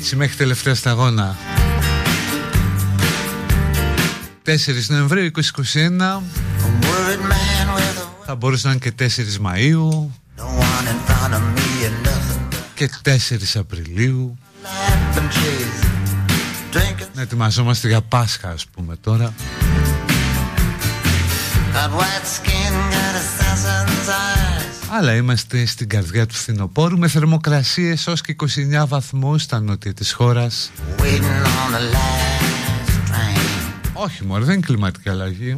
Έτσι μέχρι τελευταία σταγόνα 4 Νοεμβρίου 2021 Θα μπορούσε να είναι και 4 Μαΐου. Και 4 Απριλίου. Να ετοιμαζόμαστε για Πάσχα ας πούμε τώρα αλλά είμαστε στην καρδιά του φθινοπόρου με θερμοκρασίες ως και 29 βαθμούς στα νότια της χώρας. Όχι, Μωρή, δεν είναι κλιματική αλλαγή.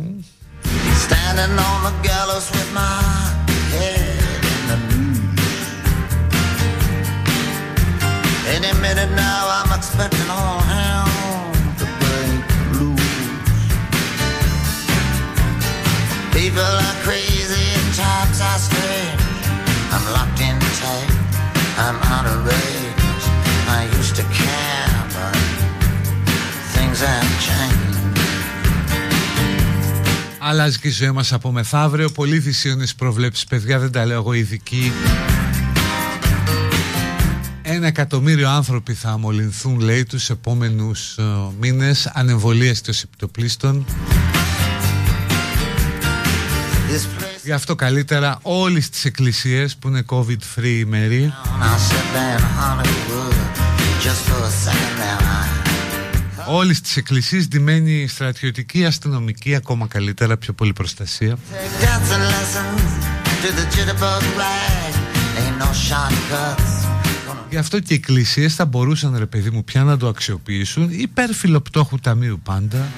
I'm locked in tight. I'm out of range. I used to care, but things have changed. Αλλάζει και η ζωή μας από μεθαύριο Πολύ θυσίωνες προβλέψεις παιδιά Δεν τα λέω εγώ ειδικοί Ένα εκατομμύριο άνθρωποι θα αμολυνθούν λέει τους επόμενους uh, μήνες Ανεμβολίες των επιτοπλίστων Γι' αυτό καλύτερα όλες τις εκκλησίες που είναι COVID-free ημέρη Όλες τις εκκλησίες ντυμένοι στρατιωτική, αστυνομική, ακόμα καλύτερα, πιο πολύ προστασία. Γι' αυτό και οι εκκλησίες θα μπορούσαν ρε παιδί μου πια να το αξιοποιήσουν. Υπέρ φιλοπτώχου ταμείου πάντα.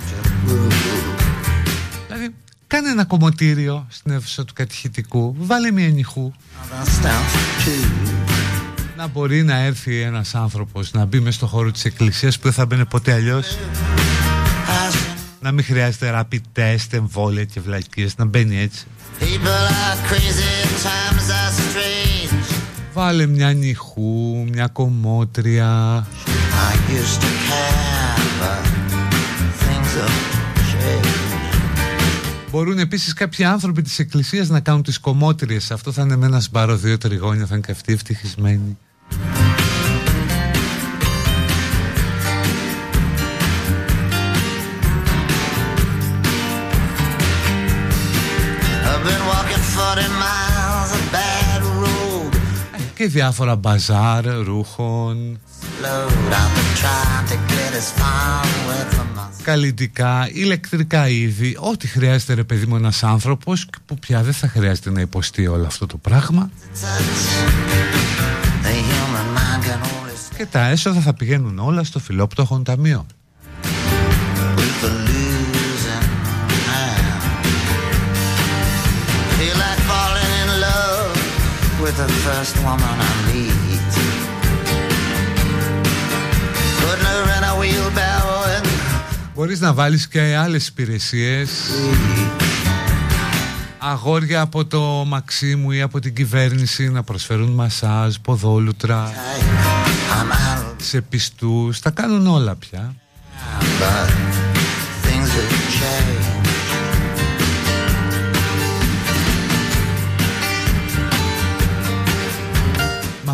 Δηλαδή κάνε ένα κομμωτήριο στην αίθουσα του κατηχητικού, βάλε μια νυχού. Να μπορεί να έρθει ένας άνθρωπος να μπει μέσα στο χώρο της εκκλησίας που δεν θα μπαίνει ποτέ αλλιώς. Να μην χρειάζεται rapid test, εμβόλια και βλακίες να μπαίνει έτσι. Βάλε μια νυχού, μια κομμότρια Μπορούν επίσης κάποιοι άνθρωποι της εκκλησίας να κάνουν τις κομμότριες. Αυτό θα είναι με ένα σπάρο δύο τριγώνια Θα είναι και αυτοί ευτυχισμένοι και διάφορα μπαζάρ ρούχων καλλιτικά, ηλεκτρικά είδη ό,τι χρειάζεται ρε παιδί μου ένας άνθρωπος που πια δεν θα χρειάζεται να υποστεί όλο αυτό το πράγμα και τα έσοδα θα πηγαίνουν όλα στο φιλόπτωχο ταμείο with the first woman I meet. Putting her in a wheelbarrow and... Μπορείς να βάλεις και άλλες υπηρεσίες. Αγόρια από το Μαξίμου ή από την κυβέρνηση να προσφέρουν μασάζ, ποδόλουτρα. Σε πιστούς, τα κάνουν όλα πια. But things have changed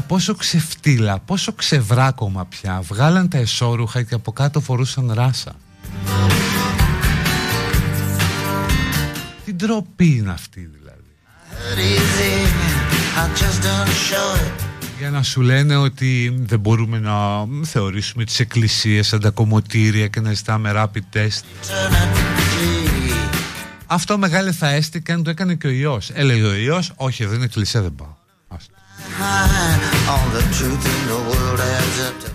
πόσο ξεφτύλα, πόσο ξεβράκωμα πια. Βγάλαν τα εσώρουχα και από κάτω φορούσαν ράσα Τι ντροπή είναι αυτή δηλαδή. Για να σου λένε ότι δεν μπορούμε να θεωρήσουμε τις εκκλησίες σαν τα κομμωτήρια και να ζητάμε rapid test. Αυτό μεγάλη θα έστηκε αν το έκανε και ο Υιός. Έλεγε ο Υιός, όχι δεν είναι εκκλησία δεν πάω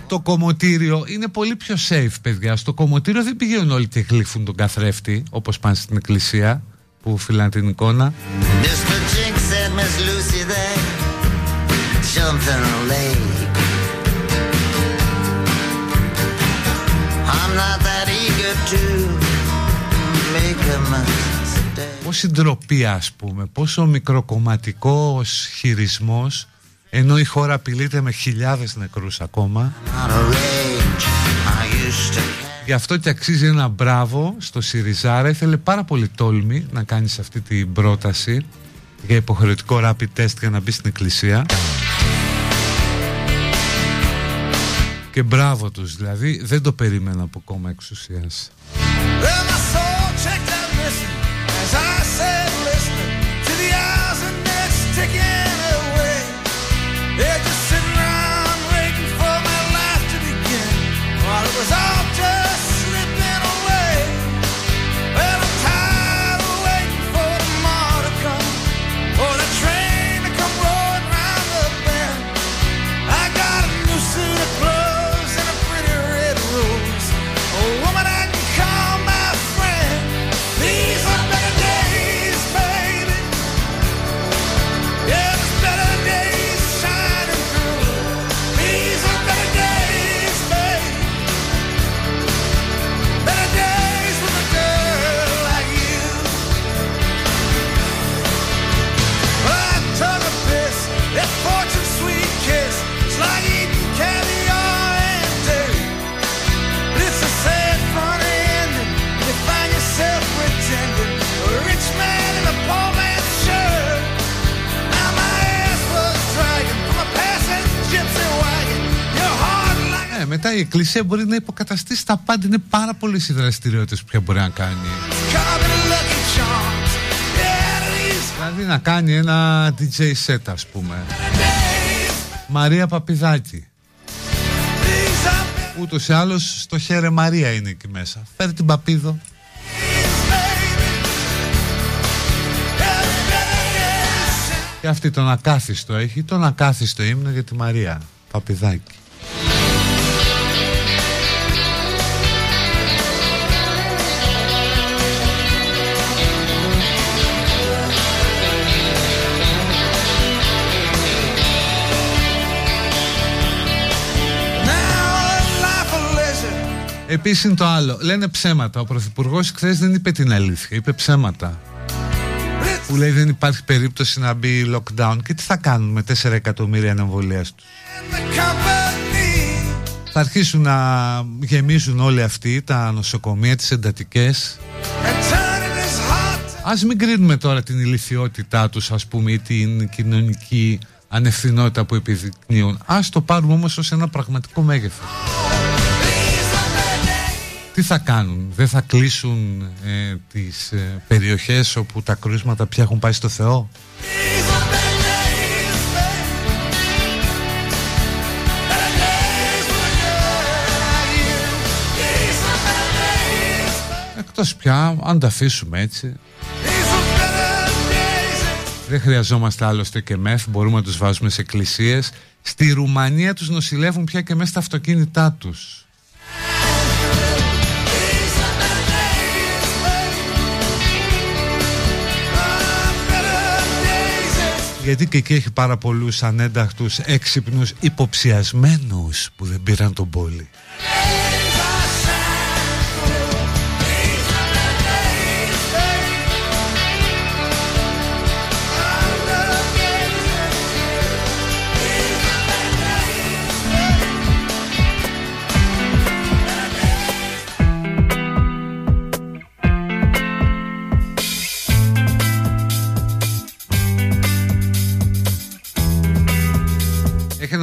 το κομμωτήριο είναι πολύ πιο safe παιδιά. Στο κομμωτήριο δεν πηγαίνουν όλοι και γλύφουν τον καθρέφτη Όπως πάνε στην εκκλησία Που φυλάνε την εικόνα. Πόση ντροπή ας πούμε. Πόσο μικροκομματικός χειρισμός ενώ η χώρα απειλείται με χιλιάδες νεκρούς ακόμα. Γι' αυτό και αξίζει ένα μπράβο στο Σιριζάρα. Ήθελε πάρα πολύ τόλμη να κάνει αυτή την πρόταση Για υποχρεωτικό rapid test για να μπει στην εκκλησία. Και μπράβο τους δηλαδή Δεν το περίμενα από κόμμα εξουσίας μετά η εκκλησία μπορεί να υποκαταστήσει τα πάντα. Είναι πάρα πολλές οι δραστηριότητες που πια μπορεί να κάνει. Δηλαδή να κάνει ένα DJ set ας πούμε. Μαρία Παπιδάκη. Ούτως ή άλλως στο χέρε Μαρία είναι εκεί μέσα. Φέρει την Παπίδο. Και αυτή τον ακάθιστο έχει Τον ακάθιστο ύμνο για τη Μαρία Παπιδάκη Επίσης είναι το άλλο. Λένε ψέματα. Ο Πρωθυπουργός χθες δεν είπε την αλήθεια. Είπε ψέματα. Που λέει δεν υπάρχει περίπτωση να μπει lockdown. Και τι θα κάνουν με 4 εκατομμύρια ανεμβολίας τους. Θα αρχίσουν να γεμίζουν όλοι αυτοί τα νοσοκομεία, τις εντατικές Ας μην κρίνουμε τώρα την ηλικιότητά τους ας πούμε ή την κοινωνική ανευθυνότητα που επιδεικνύουν Ας το πάρουμε όμως ως ένα πραγματικό μέγεθος τι θα κάνουν, δεν θα κλείσουν ε, τις ε, περιοχές όπου τα κρούσματα πια έχουν πάει στο Θεό; Εκτός πια, αν τα αφήσουμε έτσι Δεν χρειαζόμαστε άλλωστε και μεθ Μπορούμε να τους βάζουμε σε εκκλησίες Στη Ρουμανία τους νοσηλεύουν πια και μέσα στα αυτοκίνητά τους γιατί και εκεί έχει πάρα πολλούς ανένταχτους έξυπνους υποψιασμένους που δεν πήραν τον πόλη.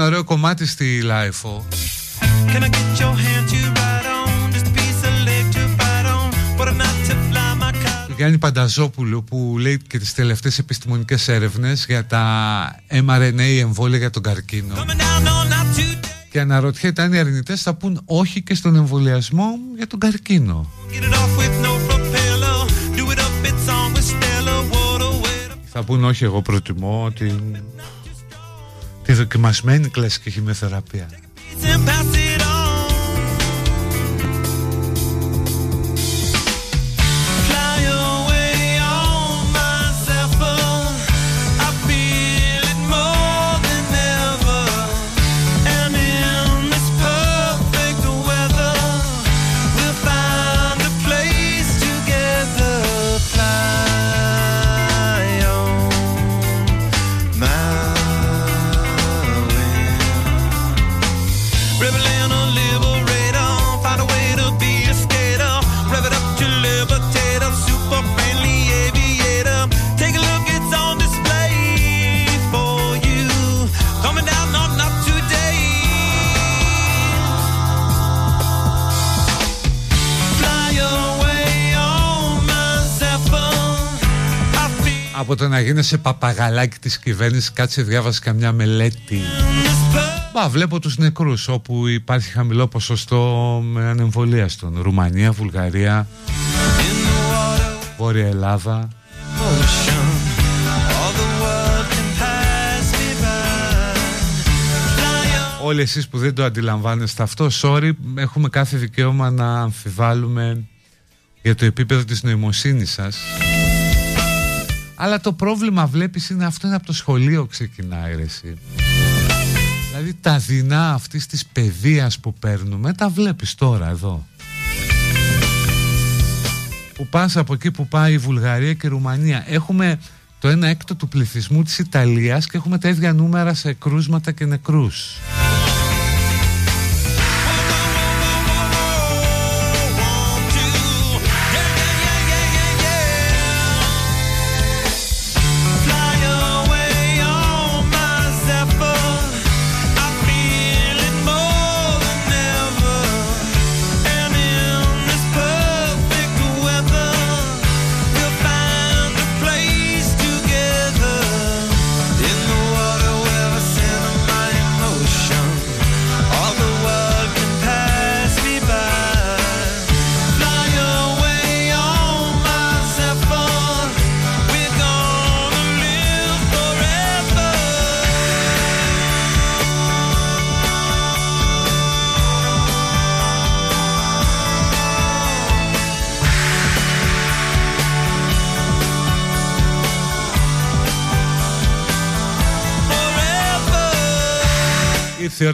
Ένα ωραίο κομμάτι στη LiFO. Του Γιάννη Πανταζόπουλου που λέει και τις τελευταίες επιστημονικές έρευνες για τα mRNA εμβόλια για τον καρκίνο. Και αναρωτιέται αν οι αρνητές θα πούν όχι και στον εμβολιασμό για τον καρκίνο. Θα πούν όχι εγώ προτιμώ την τη δοκιμασμένη κλασική χημειοθεραπεία. Από το να γίνεσαι παπαγαλάκι της κυβέρνησης κάτσε διάβασε καμιά μελέτη. Μπα, βλέπω τους νεκρούς όπου υπάρχει χαμηλό ποσοστό με ανεμβολία στον Ρουμανία, Βουλγαρία Βόρεια Ελλάδα. Όλοι εσείς που δεν το αντιλαμβάνεστε αυτό, sorry, έχουμε κάθε δικαίωμα να αμφιβάλλουμε για το επίπεδο της νοημοσύνης σας αλλά το πρόβλημα βλέπεις είναι αυτό είναι από το σχολείο ξεκινάει ρε Δηλαδή τα δεινά αυτής της παιδείας που παίρνουμε τα βλέπεις τώρα εδώ. Που πας από εκεί που πάει η Βουλγαρία και η Ρουμανία. Έχουμε το ένα έκτο του πληθυσμού της Ιταλίας και έχουμε τα ίδια νούμερα σε κρούσματα και νεκρούς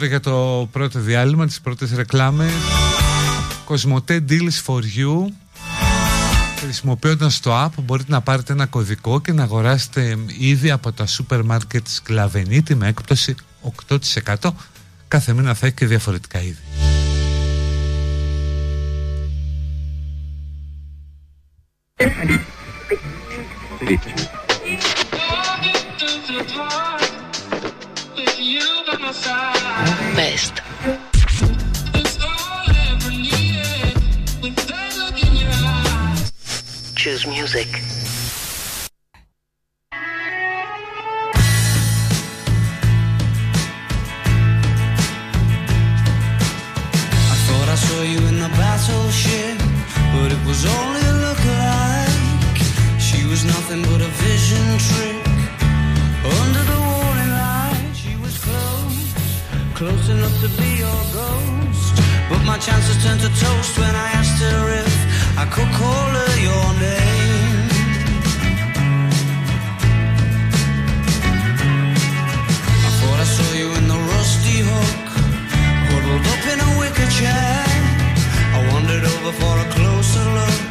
ώρα για το πρώτο διάλειμμα, τις πρώτες ρεκλάμες. Κοσμοτέ Deals for You. Χρησιμοποιώντας το app μπορείτε να πάρετε ένα κωδικό και να αγοράσετε ήδη από τα σούπερ μάρκετ Σκλαβενίτη με έκπτωση 8%. Κάθε μήνα θα έχει και διαφορετικά είδη. Best. Choose music. to be your ghost. But my chances turned to toast when I asked her if I could call her your name. I thought I saw you in the rusty hook, huddled up in a wicker chair. I wandered over for a closer look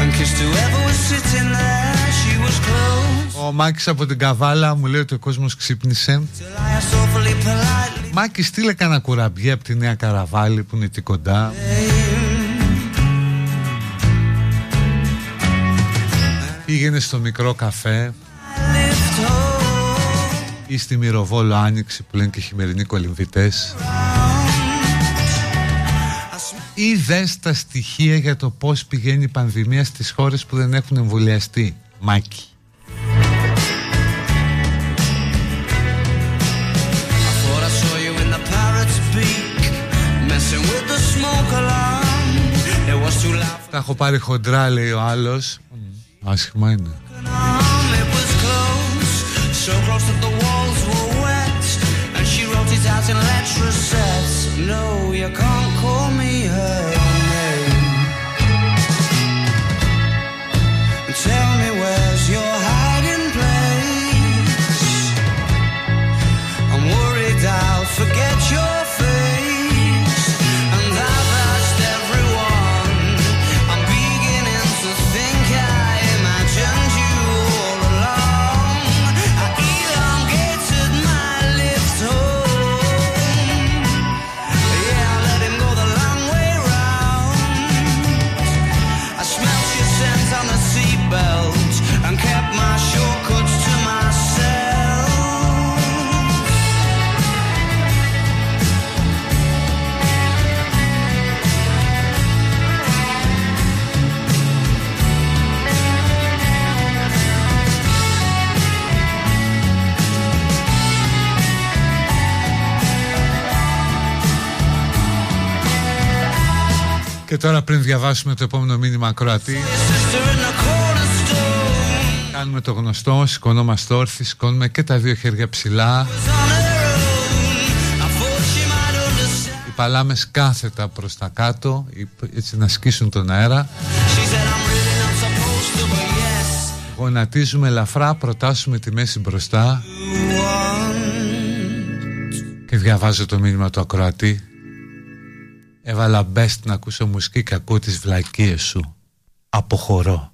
and kissed whoever was sitting there. She was close. Ο Μάκης από την Καβάλα μου λέει ότι ο κόσμος ξύπνησε. Till I asked awfully politely. Μάκη στείλε κανένα κουραμπιέ από τη Νέα Καραβάλη που είναι εκεί κοντά. Πήγαινε στο μικρό καφέ Lift home. ή στη Μυροβόλο Άνοιξη που λένε και χειμερινοί κολυμβητές ή δες τα στοιχεία για το πώς πηγαίνει η πανδημία στις χώρες που δεν έχουν εμβολιαστεί. Μάκη. Τα έχω πάρει χοντρά λέει ο άλλος. Μμ, Άσχημα είναι. an arm. It Και τώρα πριν διαβάσουμε το επόμενο μήνυμα ακροατή Sister in the cornerstone Κάνουμε το γνωστό, σηκωνόμαστε όρθιοι, σηκώνουμε και τα δύο χέρια ψηλά was on her own. I thought she might understand. Οι παλάμες κάθετα προς τα κάτω έτσι να σκίσουν τον αέρα She said I'm really not supposed to, but yes, Γονατίζουμε ελαφρά, προτάσουμε τη μέση μπροστά you want. Και διαβάζω το μήνυμα του ακροατή Έβαλα best να ακούσω μουσική και ακούω τις βλακίες σου. Αποχωρώ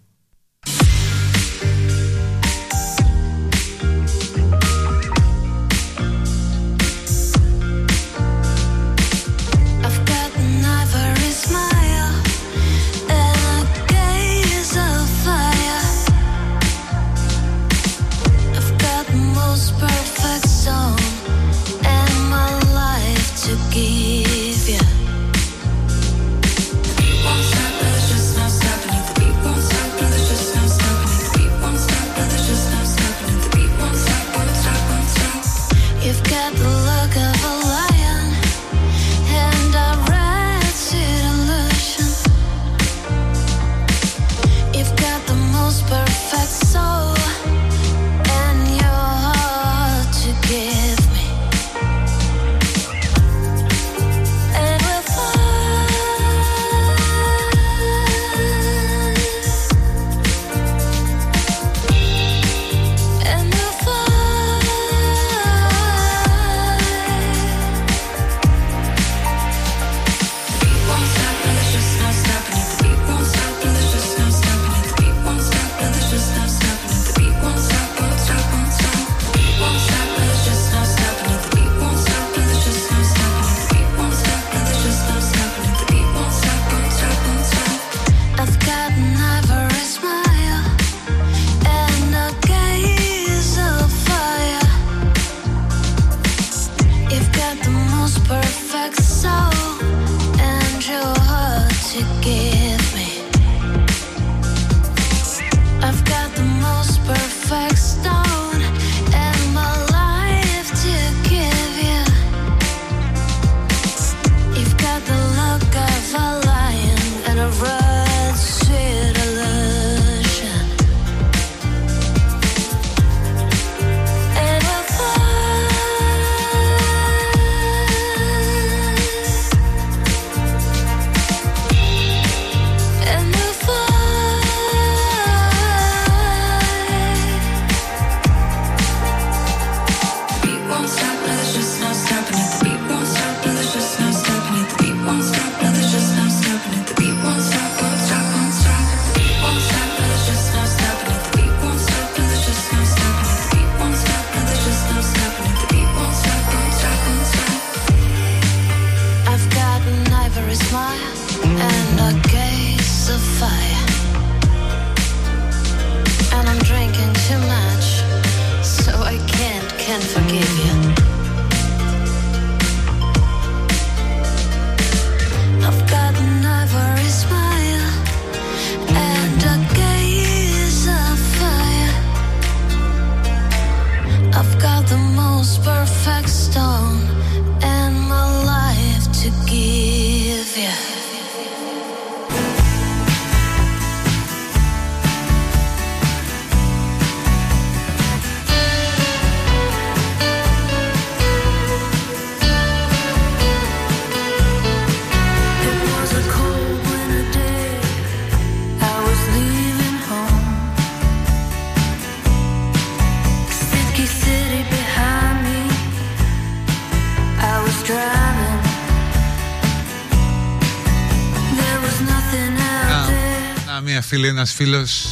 στείλει ένας φίλος.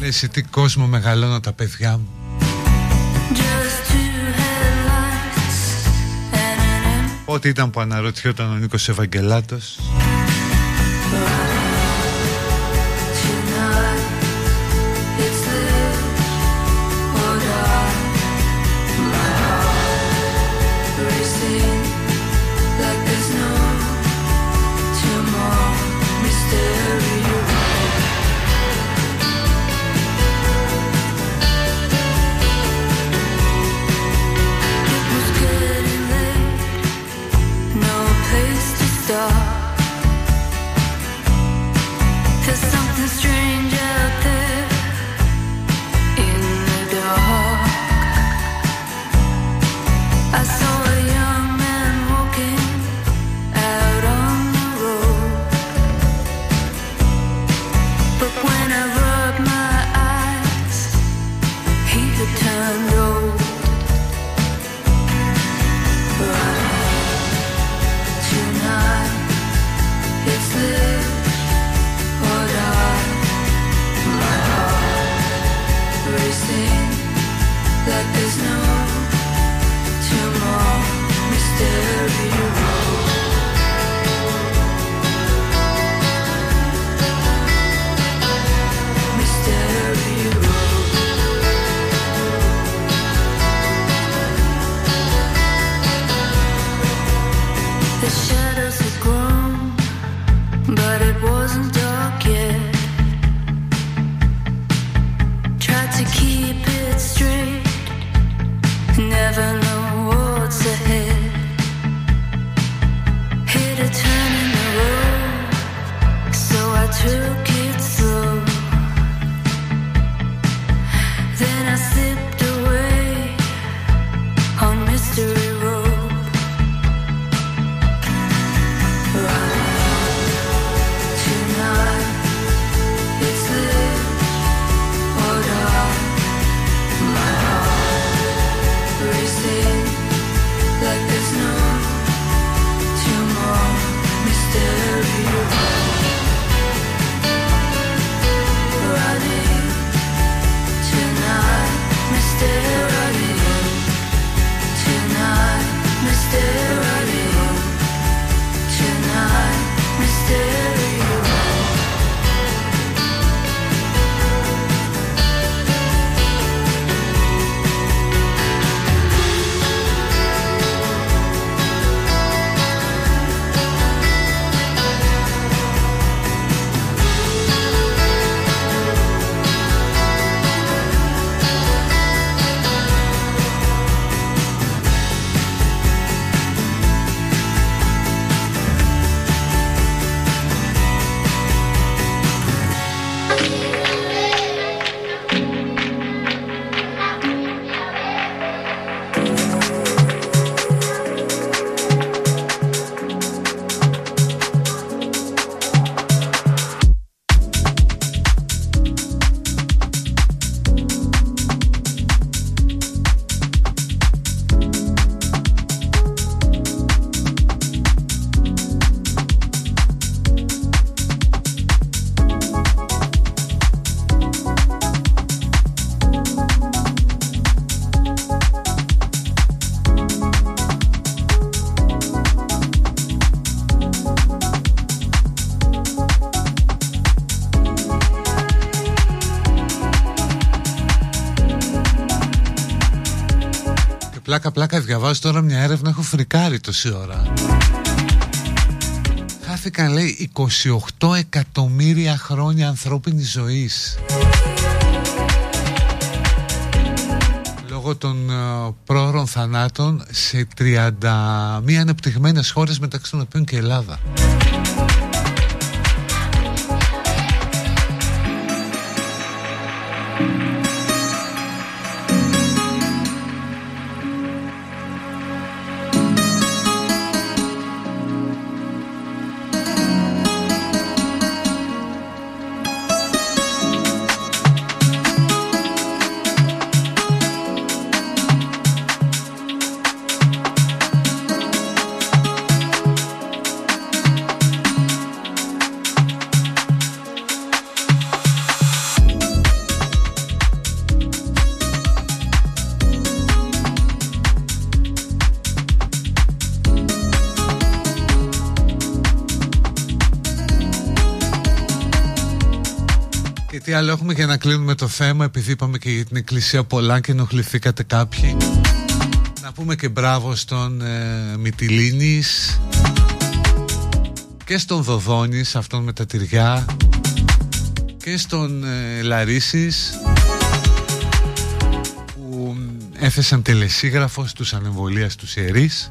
Λέει σε τι κόσμο μεγαλώνω τα παιδιά μου. Ό,τι ήταν που αναρωτιόταν ο Νίκος Ευαγγελάτος. διαβάζω τώρα μια έρευνα, έχω φρικάρει τόση ώρα. Χάθηκαν λέει 28 εκατομμύρια χρόνια ανθρώπινης ζωής. Λόγω των ε, πρόωρων θανάτων σε 31 ανεπτυγμένες χώρες μεταξύ των οποίων και η Ελλάδα. Για να κλείνουμε το θέμα επειδή είπαμε και για την εκκλησία πολλά και ενοχληθήκατε κάποιοι. Να πούμε και μπράβο στον ε, Μυτιλίνης και στον Δοδόνης αυτόν με τα τυριά και στον ε, Λαρίσης που έθεσαν τελεσίγραφος στους ανεμβολίας τους ιερείς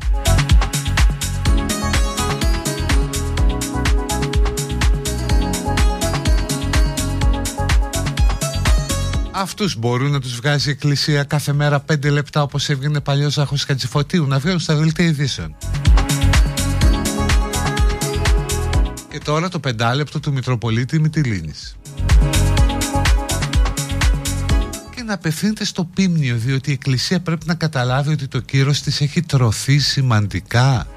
Αυτούς μπορούν να τους βγάζει η εκκλησία κάθε μέρα πέντε λεπτά όπως έβγαινε παλιός Ζάχος Χατζηφωτίου να βγαίνουν στα δελτία ειδήσεων. Και τώρα το πεντάλεπτο του Μητροπολίτη Μητυλίνης. Και να απευθύνεται στο πίμνιο διότι η εκκλησία πρέπει να καταλάβει ότι το κύρος της έχει τρωθεί σημαντικά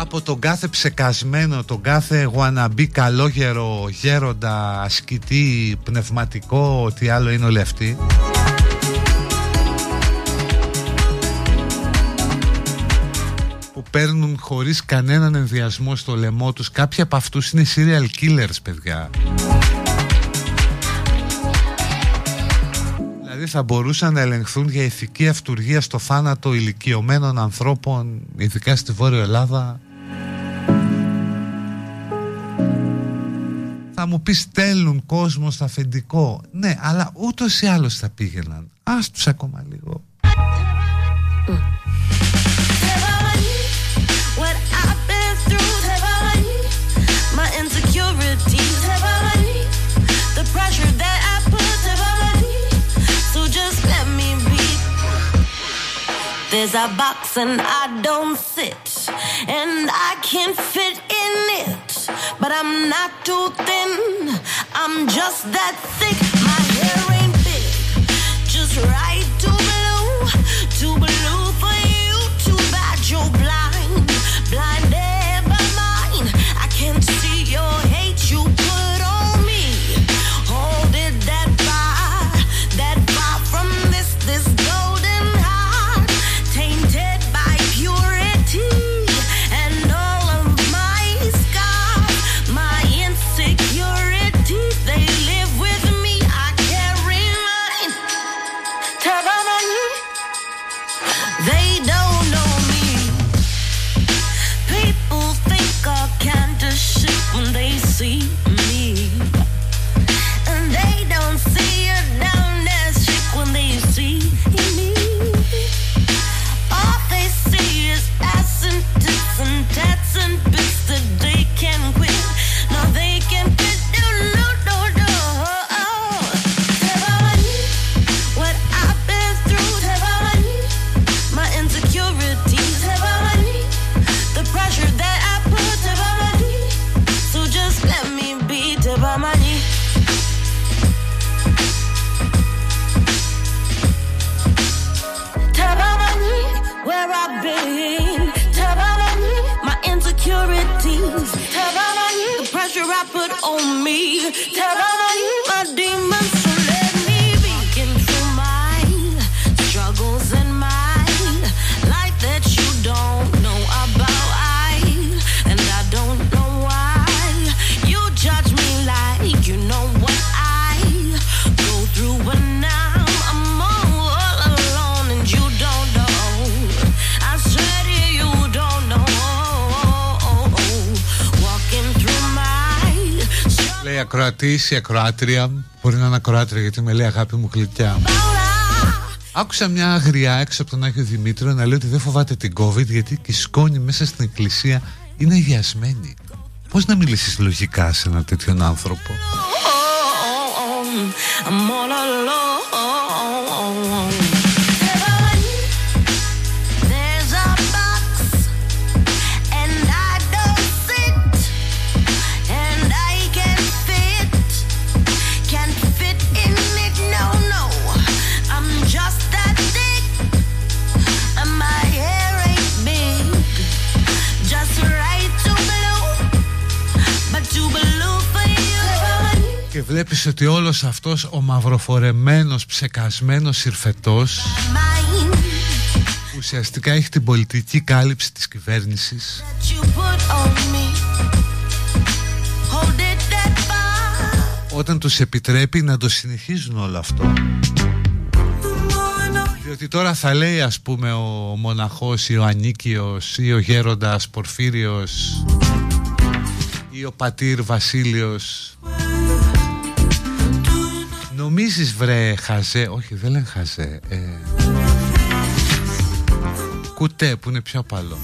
από τον κάθε ψεκασμένο, τον κάθε γουαναμπί καλόγερο, γέροντα, ασκητή, πνευματικό, ό,τι άλλο είναι όλοι αυτοί. Που παίρνουν χωρίς κανέναν ενδιασμό στο λαιμό τους. Κάποιοι από αυτούς είναι serial killers, παιδιά. Δηλαδή θα μπορούσαν να ελεγχθούν για ηθική αυτουργία στο θάνατο ηλικιωμένων ανθρώπων, ειδικά στη Βόρεια Ελλάδα. μου πει στέλνουν κόσμος στα αφεντικό. Ναι, αλλά ούτως ή άλλως θα πήγαιναν. Α τους ακόμα λίγο. There's a box and I don't and I can't fit in it. But I'm not too thin, I'm just that thick. My hair ain't big, just right Λέει ακροατής ή ακροάτρια. Μπορεί να είναι ακροάτρια γιατί με λέει αγάπη μου γλυκιά. about Άκουσα μια αγριά έξω από τον Άγιο Δημήτριο να λέει ότι δεν φοβάται την COVID γιατί και η σκόνη μέσα στην εκκλησία είναι αγιασμένη. Πώς να μιλήσεις λογικά σε έναν τέτοιον άνθρωπο; I'm all alone. Βλέπεις ότι όλος αυτός ο μαυροφορεμένος, ψεκασμένος συρφετός Mine ουσιαστικά έχει την πολιτική κάλυψη της κυβέρνησης that you put on me. Hold it that far. όταν τους επιτρέπει να το συνεχίζουν όλο αυτό. Διότι τώρα θα λέει ας πούμε ο μοναχός ή ο Ανίκιος ή ο γέροντας Πορφύριος ή ο πατήρ Βασίλειος Νομίζεις βρε χαζέ, όχι δεν λένε χαζέ ε, Κουτέ που είναι πιο απαλό.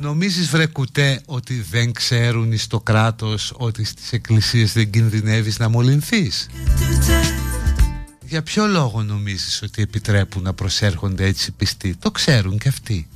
Νομίζεις βρε κουτέ ότι δεν ξέρουν στο κράτος ότι στις εκκλησίες δεν κινδυνεύεις να μολυνθείς; Για ποιο λόγο νομίζεις ότι επιτρέπουν να προσέρχονται έτσι πιστοί; Το ξέρουν και αυτοί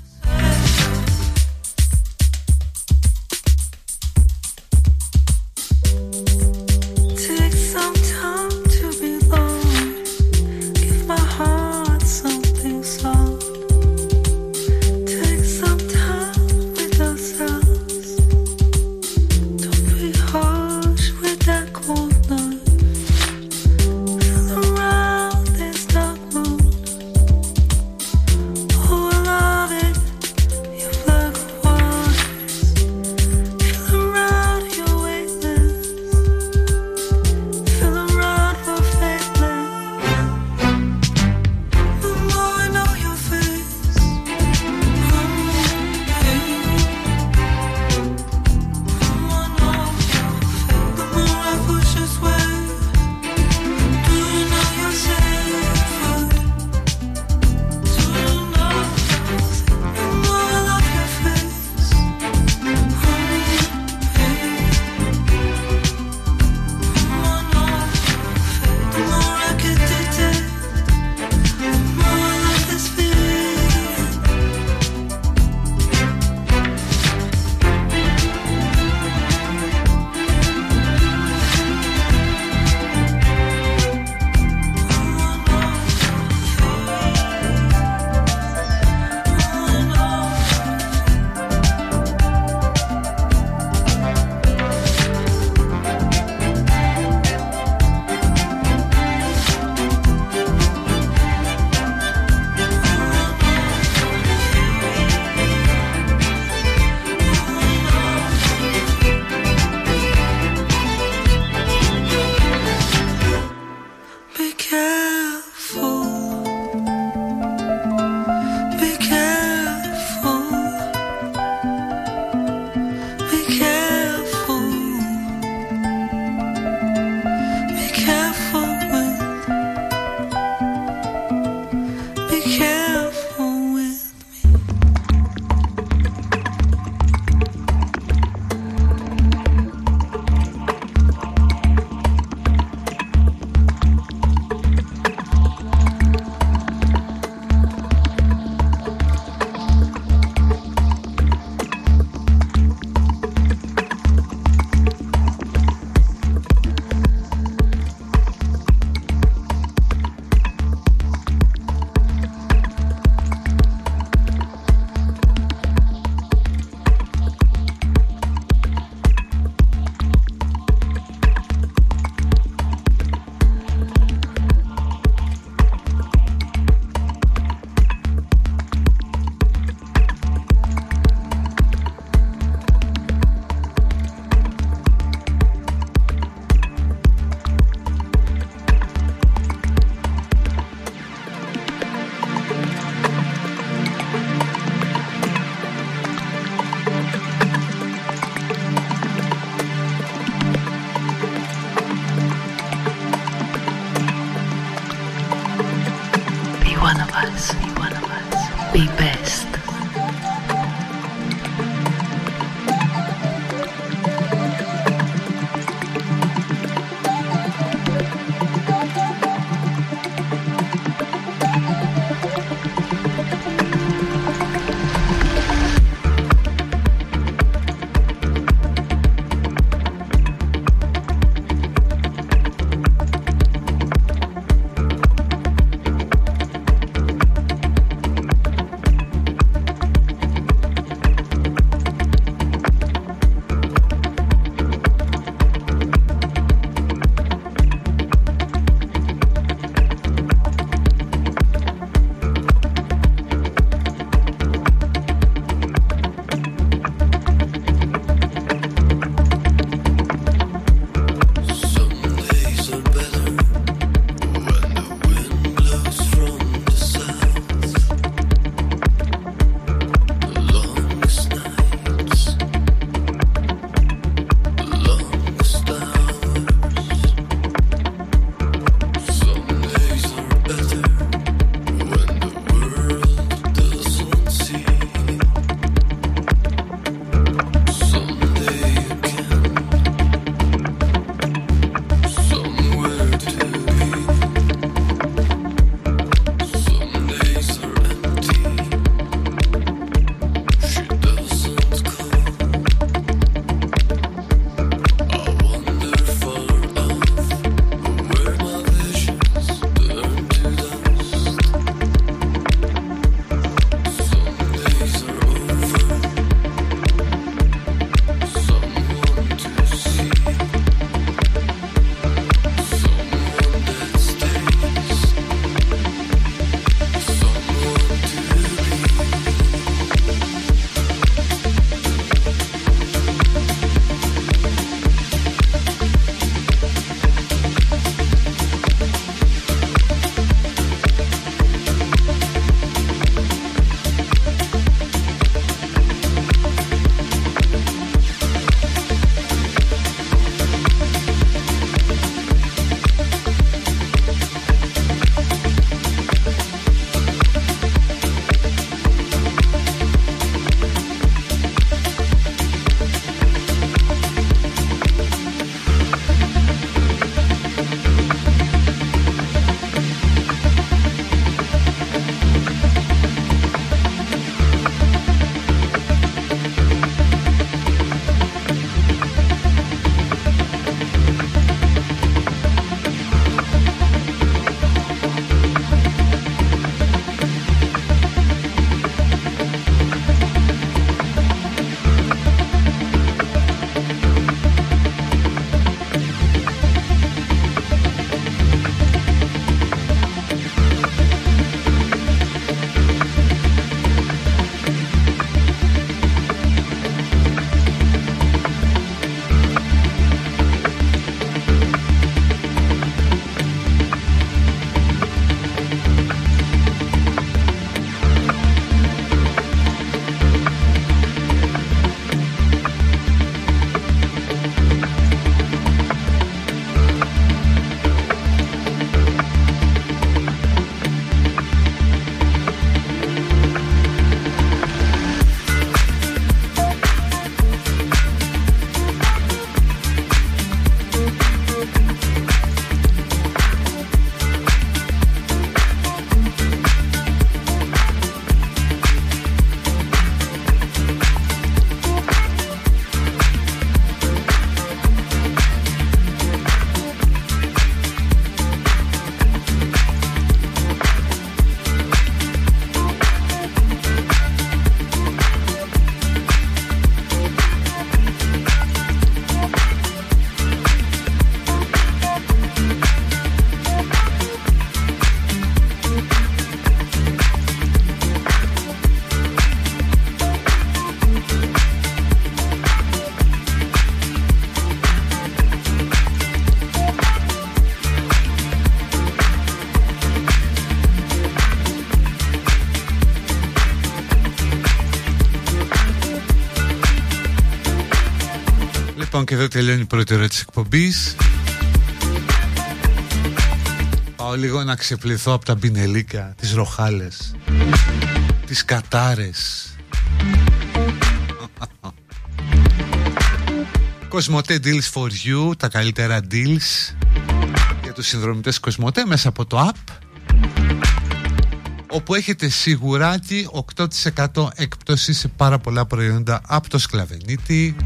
Λοιπόν και εδώ τελειώνει η πρώτη ώρα της εκπομπής Πάω πάω λίγο να ξεπληθώ από τα μπινελίκα, τις ροχάλες, τις κατάρες. Κοσμοτέ Deals for You, τα καλύτερα deals για τους συνδρομητές Κοσμοτέ μέσα από το app όπου έχετε σιγουράκι 8% έκπτωση σε πάρα πολλά προϊόντα από το σκλαβενίτη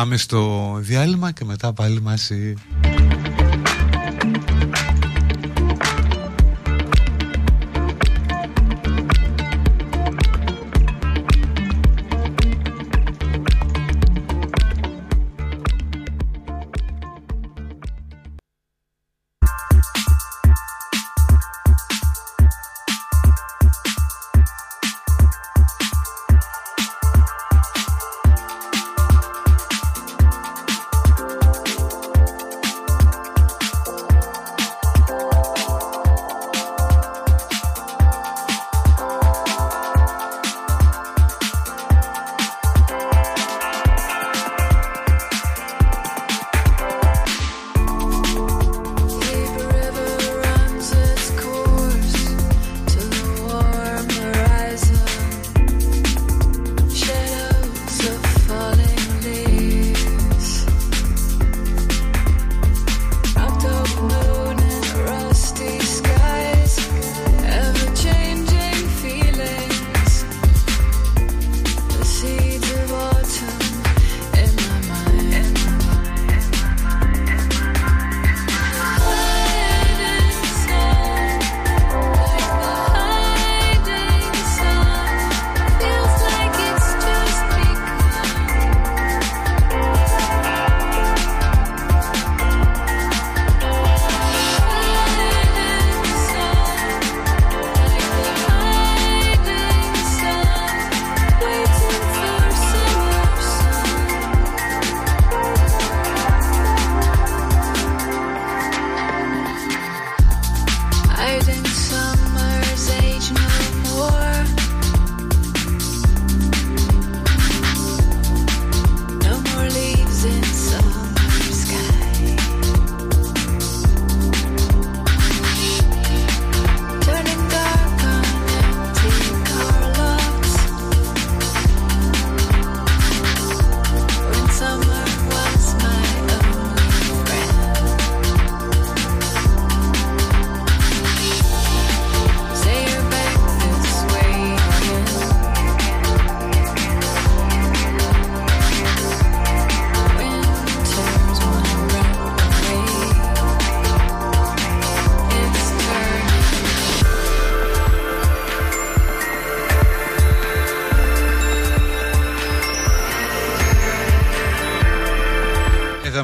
Πάμε στο διάλειμμα και μετά πάλι μαζί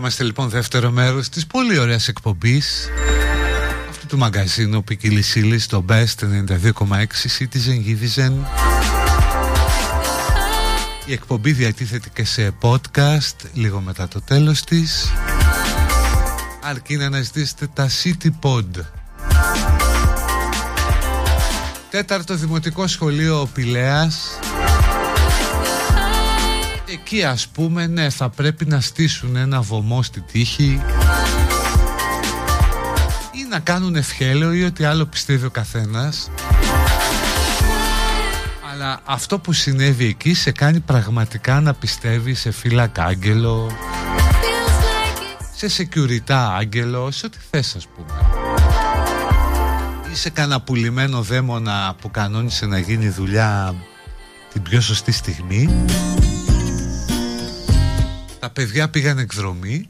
Είμαστε λοιπόν δεύτερο μέρος της πολύ ωραίας εκπομπής αυτού του μαγκαζίνου ποικίλη ύλη στο Best 92,6 Citizen Givizen. Η εκπομπή διατίθεται και σε podcast λίγο μετά το τέλος της. Αρκεί να αναζητήσετε τα City Pod. Τέταρτο Δημοτικό Σχολείο Πηλέας Εκεί ας πούμε ναι θα πρέπει να στήσουν ένα βωμό στη τύχη ή να κάνουν ευχέλαιο ή ό,τι άλλο πιστεύει ο καθένας. Αλλά αυτό που συνέβη εκεί σε κάνει πραγματικά να πιστεύει σε φύλακα άγγελο σε σεκιουριτά άγγελο, σε ό,τι θες ας πούμε. Ή σε κανένα πουλημένο δαίμονα που κανόνισε να γίνει δουλειά την πιο σωστή στιγμή τα παιδιά πήγαν εκδρομή.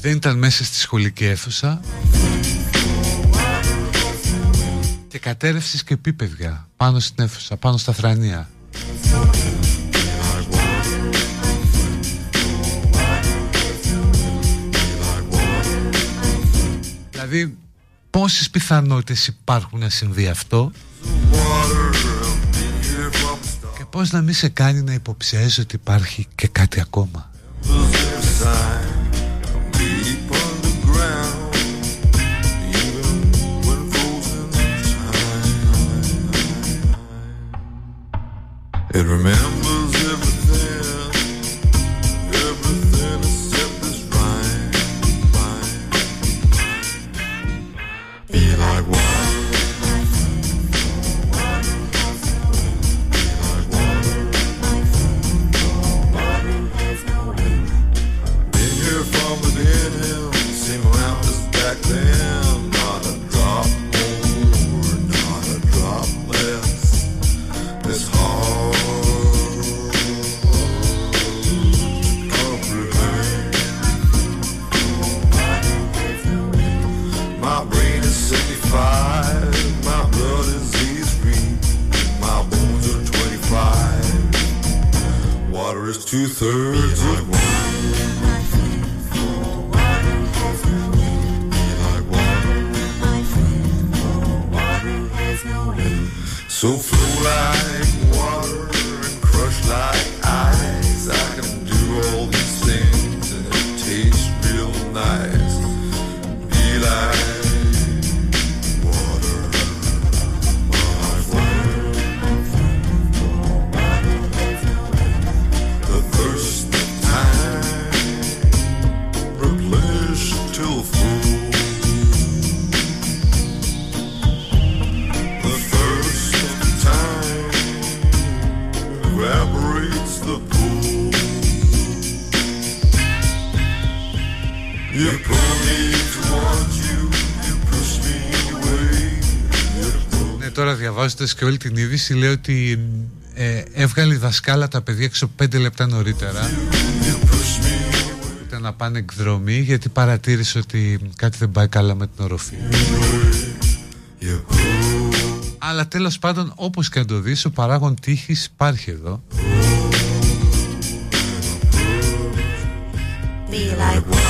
Δεν ήταν μέσα στη σχολική αίθουσα. Και κατέρευσες και πει παιδιά Πάνω στην αίθουσα, πάνω στα θρανία. Δηλαδή πόσες πιθανότητες υπάρχουν να συμβεί αυτό; Πώς να μην σε κάνει να υποψιάζεις ότι υπάρχει και κάτι ακόμα; It remembers τώρα διαβάζοντας και όλη την είδηση λέει ότι ε, έβγαλε η δασκάλα τα παιδιά έξω πέντε λεπτά νωρίτερα. You push me Ήταν να πάνε εκδρομή γιατί παρατήρησε ότι κάτι δεν πάει καλά με την οροφή. You pull Αλλά τέλος πάντων όπως και αν το δεις ο παράγον τύχης υπάρχει εδώ. Be like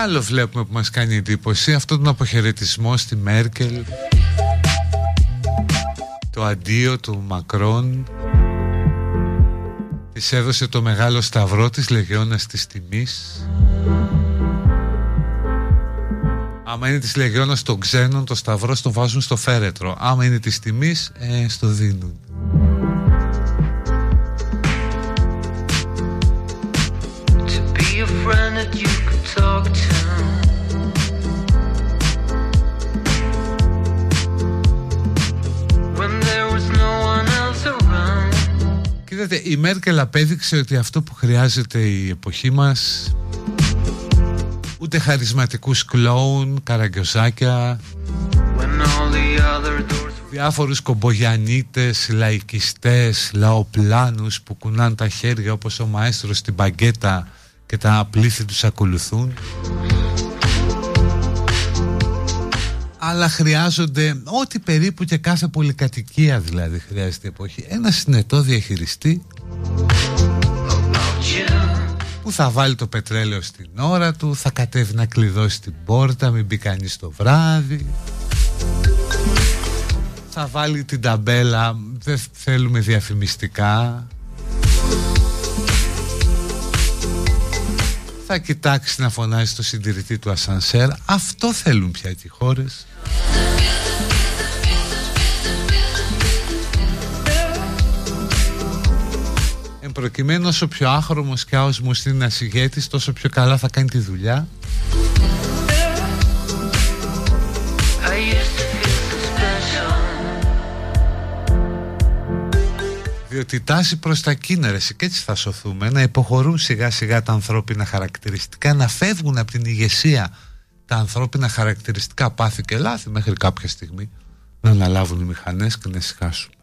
άλλο βλέπουμε που μας κάνει εντύπωση Αυτό τον αποχαιρετισμό στη Μέρκελ. Το αντίο του Μακρόν. Της έδωσε το μεγάλο σταυρό της Λεγεώνας της Τιμής. Άμα είναι της Λεγεώνας των ξένων Το σταυρό το βάζουν στο φέρετρο. Άμα είναι της Τιμής ε, Στο δίνουν Κοίτατε, η Μέρκελ απέδειξε ότι αυτό που χρειάζεται η εποχή μας ούτε χαρισματικούς κλόουν, καραγκιόζάκια, When all the other doors were διάφορους κομπογιανίτες, λαϊκιστές, λαοπλάνους που κουνάν τα χέρια όπως ο μαέστρος στην μπαγκέτα και τα πλήθη τους ακολουθούν. Αλλά χρειάζονται ό,τι περίπου και κάθε πολυκατοικία δηλαδή χρειάζεται η εποχή. Ένα συνετό διαχειριστή about you. που θα βάλει το πετρέλαιο στην ώρα του, θα κατέβει να κλειδώσει την πόρτα, μην μπει κανείς το βράδυ. Θα βάλει την ταμπέλα, δεν θέλουμε διαφημιστικά. Θα κοιτάξεις να φωνάζεις το συντηρητή του ασανσέρ. Αυτό θέλουν πια και οι χώρες. Εν προκειμένου όσο πιο άχρωμος και άοσμος είναι ένας ηγέτης τόσο πιο καλά θα κάνει τη δουλειά διότι τάση προς τα κίνερες και έτσι θα σωθούμε να υποχωρούν σιγά σιγά τα ανθρώπινα χαρακτηριστικά να φεύγουν από την ηγεσία τα ανθρώπινα χαρακτηριστικά πάθη και λάθη μέχρι κάποια στιγμή να αναλάβουν οι μηχανές και να ησυχάσουμε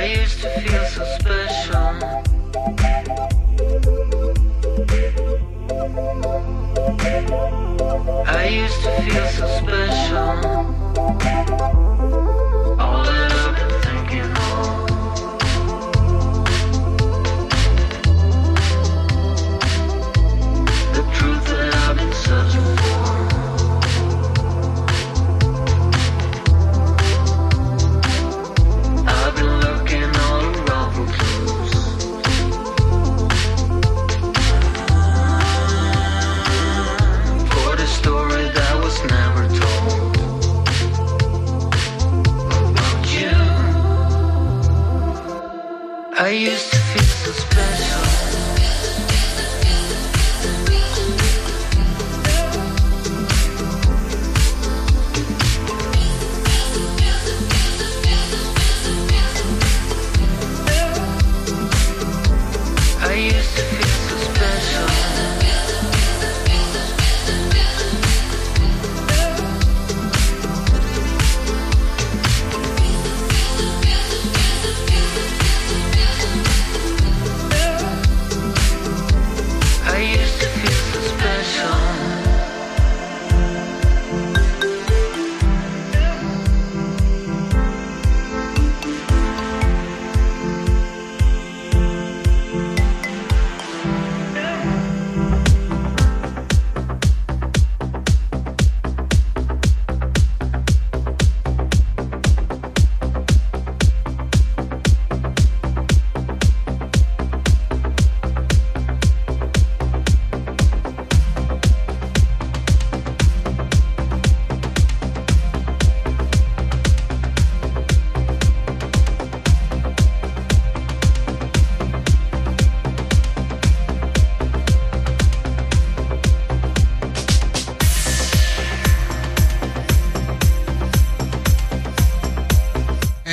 I used to feel so special.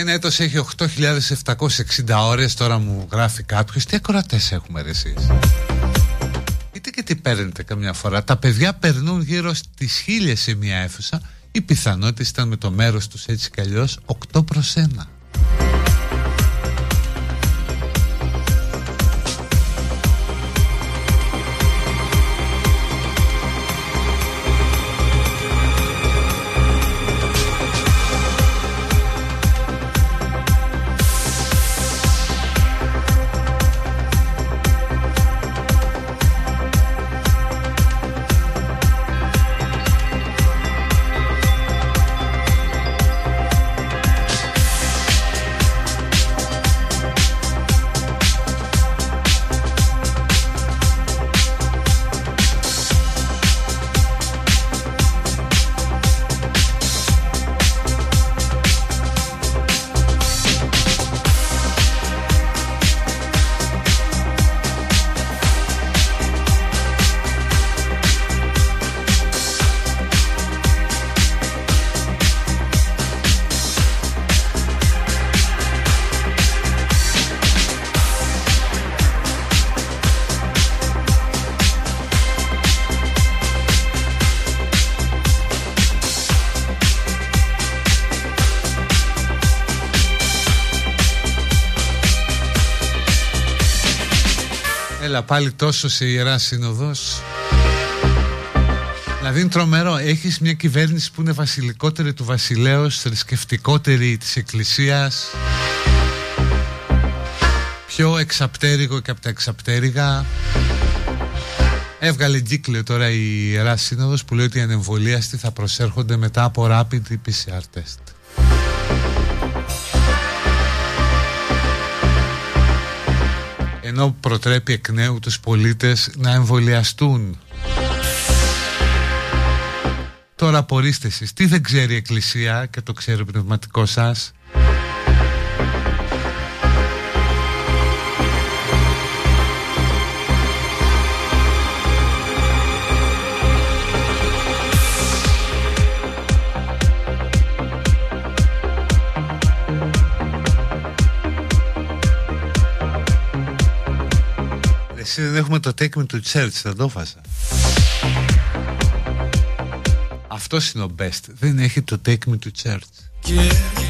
Ένα έτος έχει 8.760 ώρες. Τώρα μου γράφει κάποιος Τι ακροατές έχουμε ρε εσείς; Είτε και τι παίρνετε καμιά φορά. Τα παιδιά περνούν γύρω στις χίλιες σε μια αίθουσα. Οι πιθανότητες ήταν με το μέρος τους έτσι κι αλλιώς 8 προς 1 Έλα πάλι τόσο σε ιερά σύνοδος. Δηλαδή είναι τρομερό. Έχεις μια κυβέρνηση που είναι βασιλικότερη του βασιλέως Θρησκευτικότερη της εκκλησίας Πιο εξαπτέρυγο και από τα εξαπτέρυγα. Έβγαλε κύκλιο τώρα η Ιερά Σύνοδος που λέει ότι οι ανεμβολίαστοι θα προσέρχονται μετά από rapid PCR test. Ενώ προτρέπει εκ νέου τους πολίτες να εμβολιαστούν. Τώρα απορρίστε εσείς, τι δεν ξέρει η Εκκλησία και το ξέρει ο πνευματικός σας; Έχουμε το take me to church, δεν το φάσα. Αυτός είναι ο best. Δεν έχει το take me to church. Give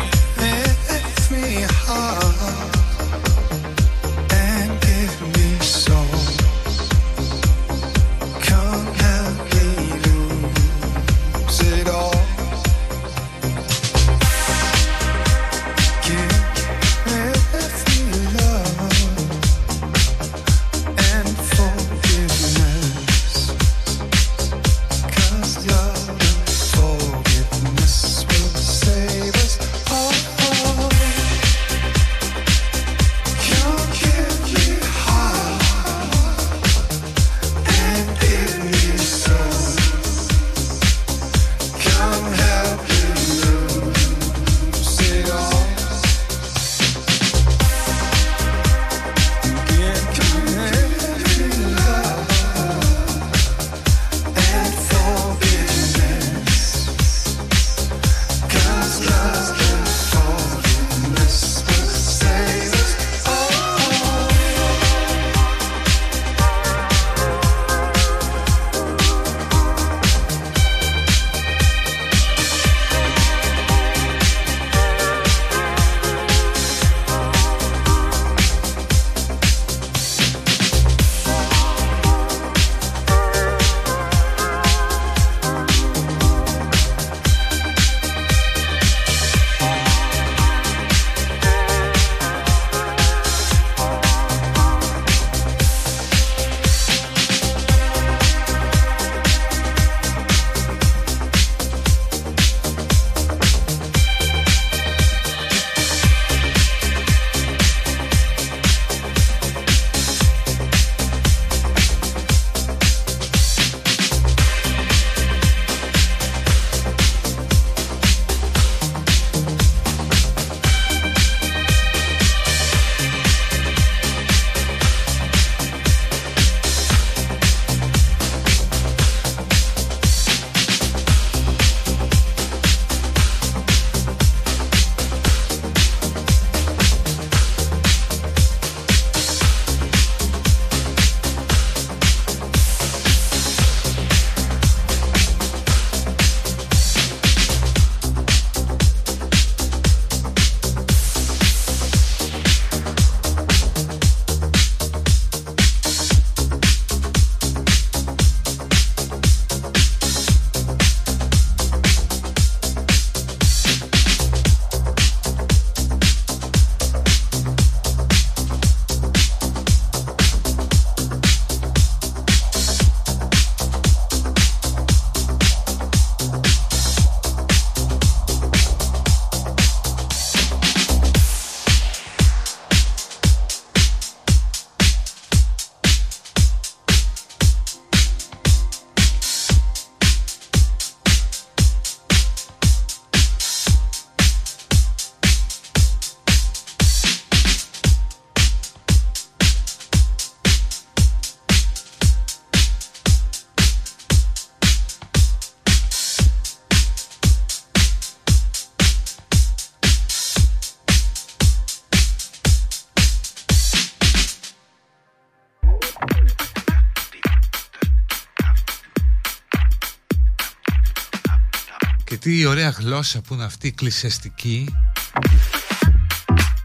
Και τι ωραία γλώσσα που είναι αυτή η εκκλησιαστική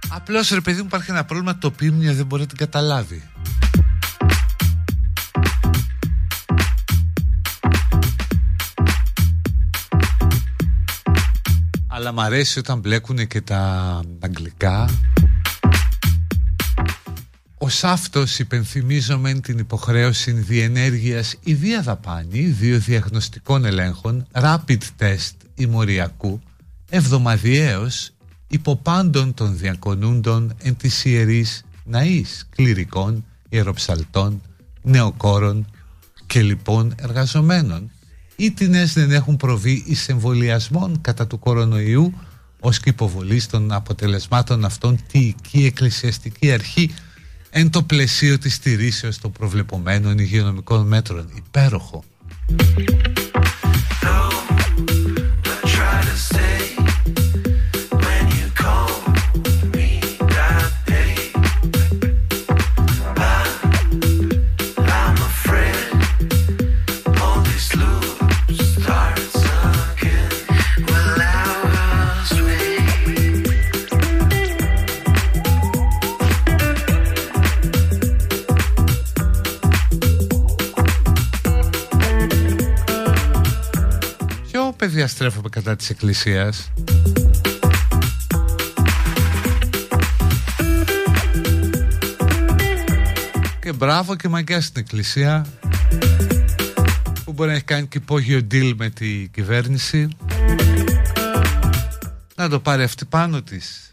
Απλώς ρε παιδί μου υπάρχει ένα πρόβλημα το οποίο δεν μπορεί να την καταλάβει. Αλλά μ' αρέσει όταν μπλέκουν και τα αγγλικά ως αυτός υπενθυμίζομαι την υποχρέωση διενέργειας ή διαδαπάνη δύο διαγνωστικών ελέγχων rapid test ημοριακού εβδομαδιαίως υποπάντων των διακονούντων εν της ιερής ναής κληρικών, ιεροψαλτών, νεοκόρων και λοιπόν εργαζομένων. Ήτινες δεν έχουν προβεί εις εμβολιασμών κατά του κορονοϊού ως και υποβολής των αποτελεσμάτων αυτών τη οικία εκκλησιαστική αρχή εν το πλαισίο της στηρίσεως των προβλεπομένων υγειονομικών μέτρων. Υπέροχο. Στρέφομαι κατά της εκκλησίας. Και μπράβο και μαγκιά στην εκκλησία Που μπορεί να έχει κάνει και υπόγειο deal με την κυβέρνηση. Να το πάρει αυτή πάνω της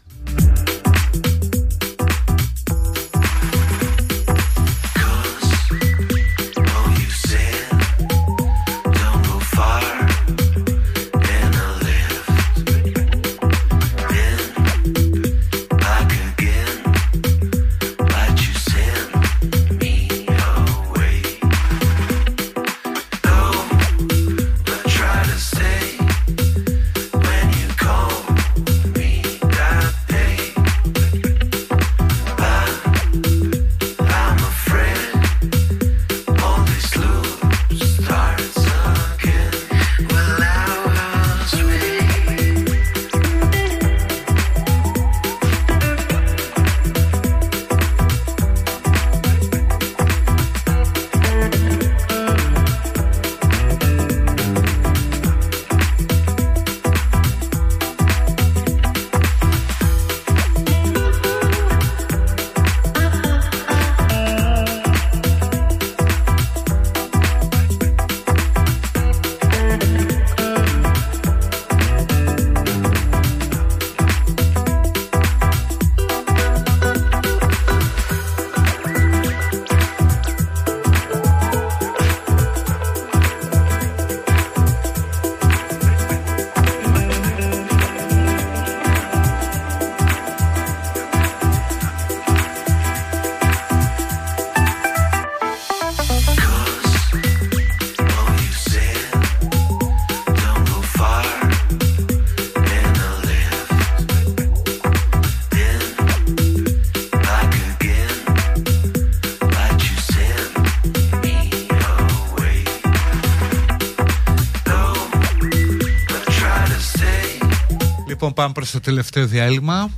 Λοιπόν πάμε προς το τελευταίο διάλειμμα.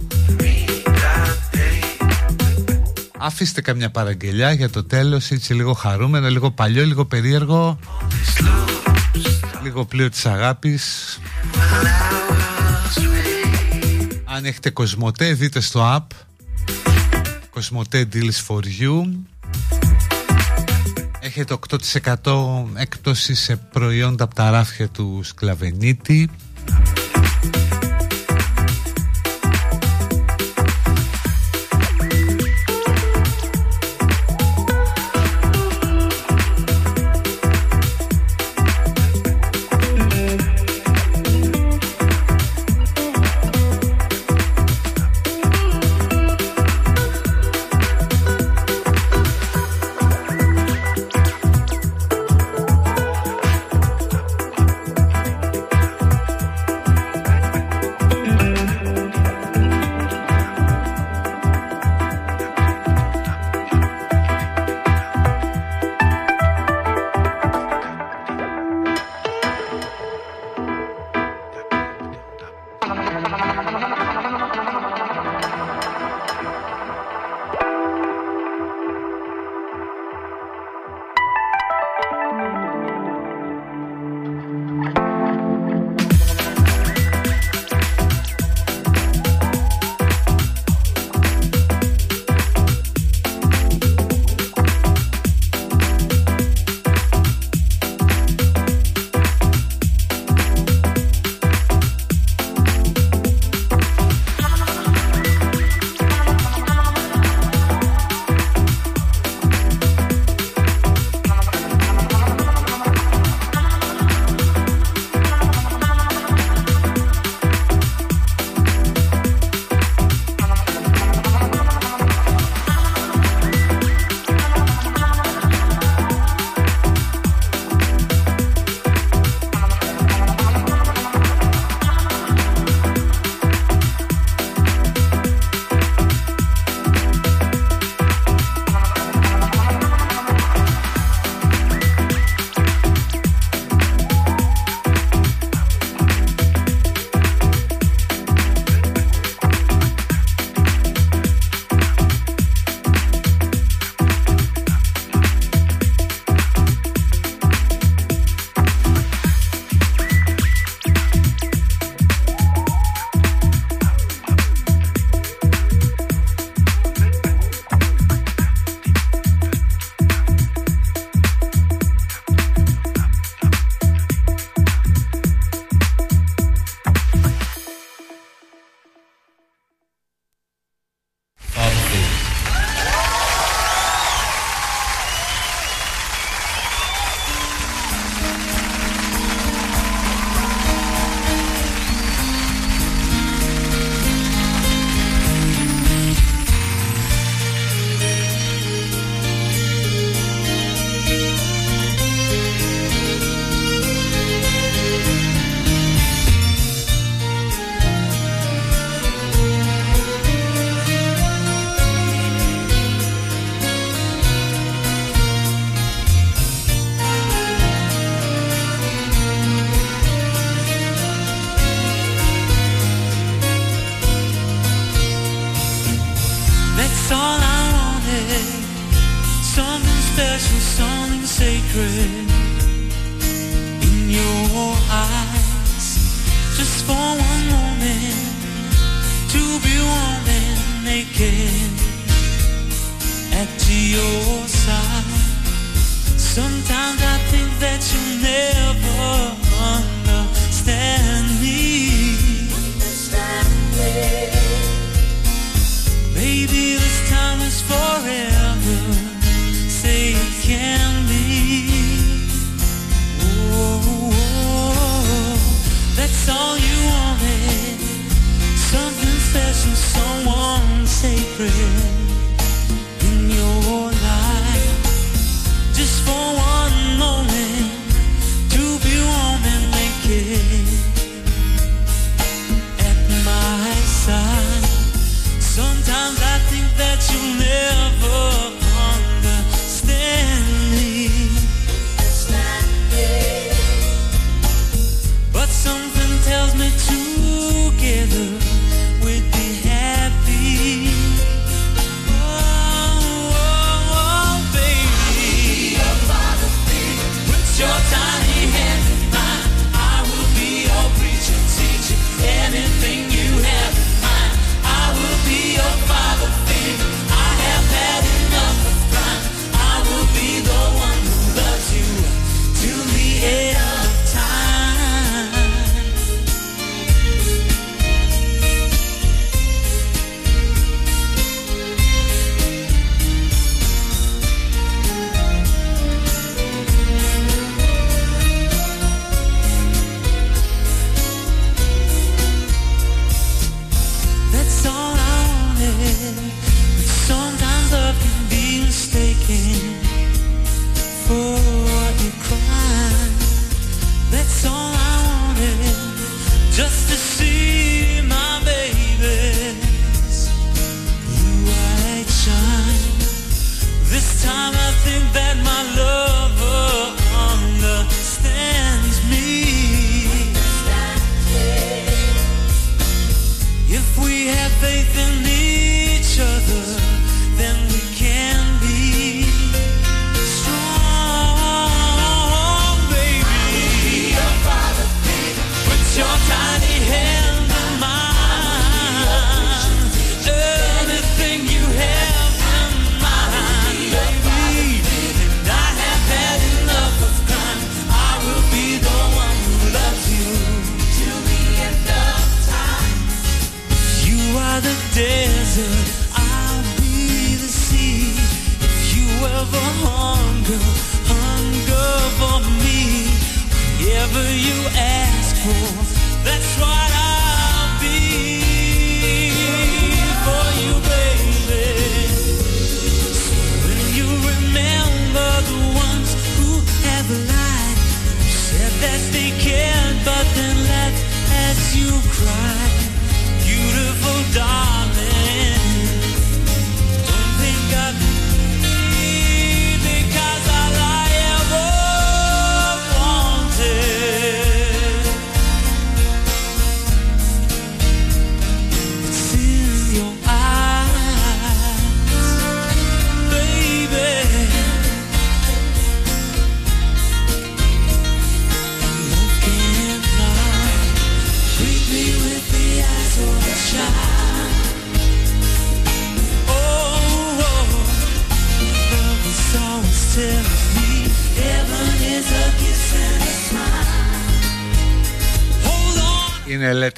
Αφήστε καμιά παραγγελιά για το τέλος Έτσι λίγο χαρούμενο, λίγο παλιό, λίγο περίεργο. Λίγο πλοίο της αγάπης. Αν έχετε Κοσμοτέ δείτε στο app. Κοσμοτέ Deals for You. Έχετε 8% έκπτωση σε προϊόντα από τα ράφια του Σκλαβενίτη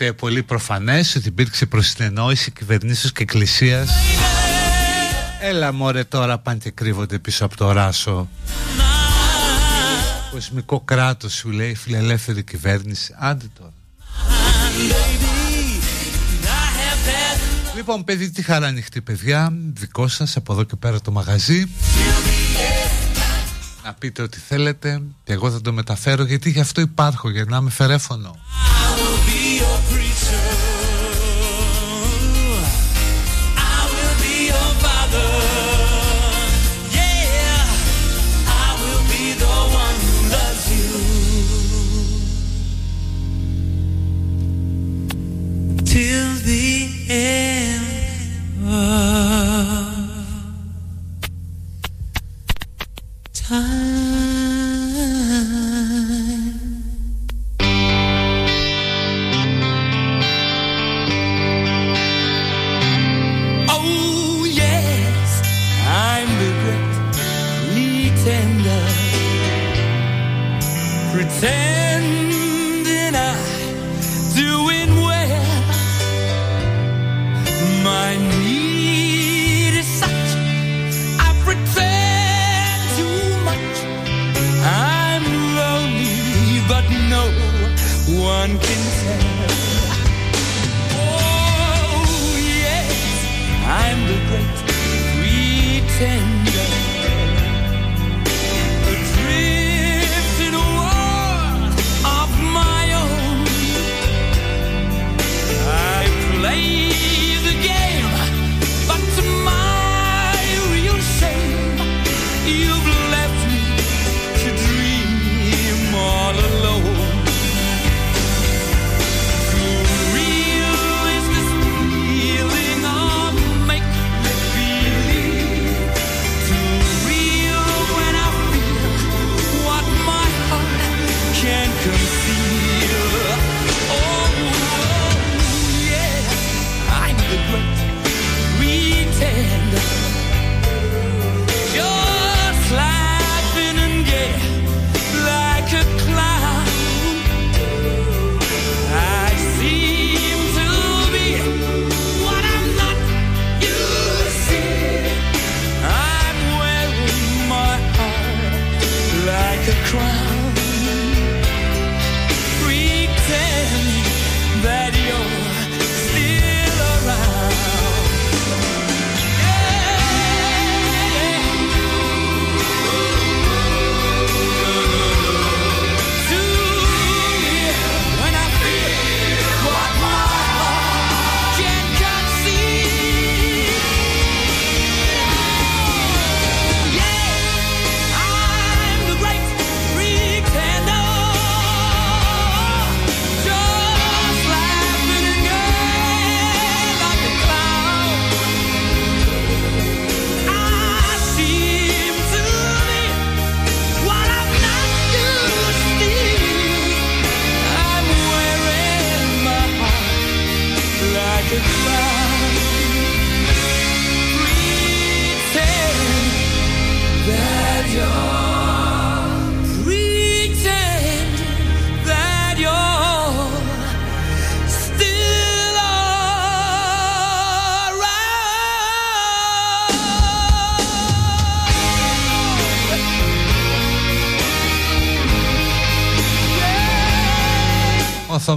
είναι πολύ προφανές ότι υπήρξε προσυνεννόηση κυβερνήσεως και εκκλησίας. Έλα μωρέ τώρα πάνε και κρύβονται πίσω από το ράσο Κοσμικό κράτος σου λέει φιλελεύθερη κυβέρνηση Άντε τώρα Λοιπόν παιδί τι χαρά ανοιχτή παιδιά Δικό σας από εδώ και πέρα το μαγαζί να πείτε ό,τι θέλετε και εγώ θα το μεταφέρω γιατί γι' αυτό υπάρχω για να είμαι φερέφωνο.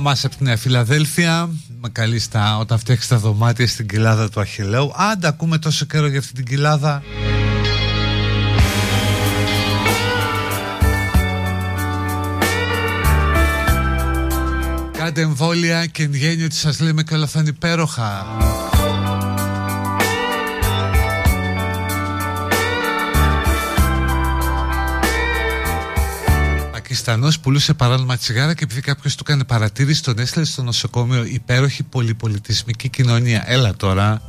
Ο Θωμάς από τη Νέα Φιλαδέλφια με καλεί στα, όταν φτιάξεις τα δωμάτια στην κοιλάδα του Αχιλέου. Άντα ακούμε τόσο καιρό για αυτή την κοιλάδα. Κάντε εμβόλια και εν γέννη ότι σας λέμε και όλα θα είναι υπέροχα. Πακιστανός πουλούσε παράνομα τσιγάρα και επειδή κάποιος του έκανε παρατήρηση, τον έστειλε στο νοσοκομείο. Υπέροχη πολυπολιτισμική κοινωνία. Έλα τώρα.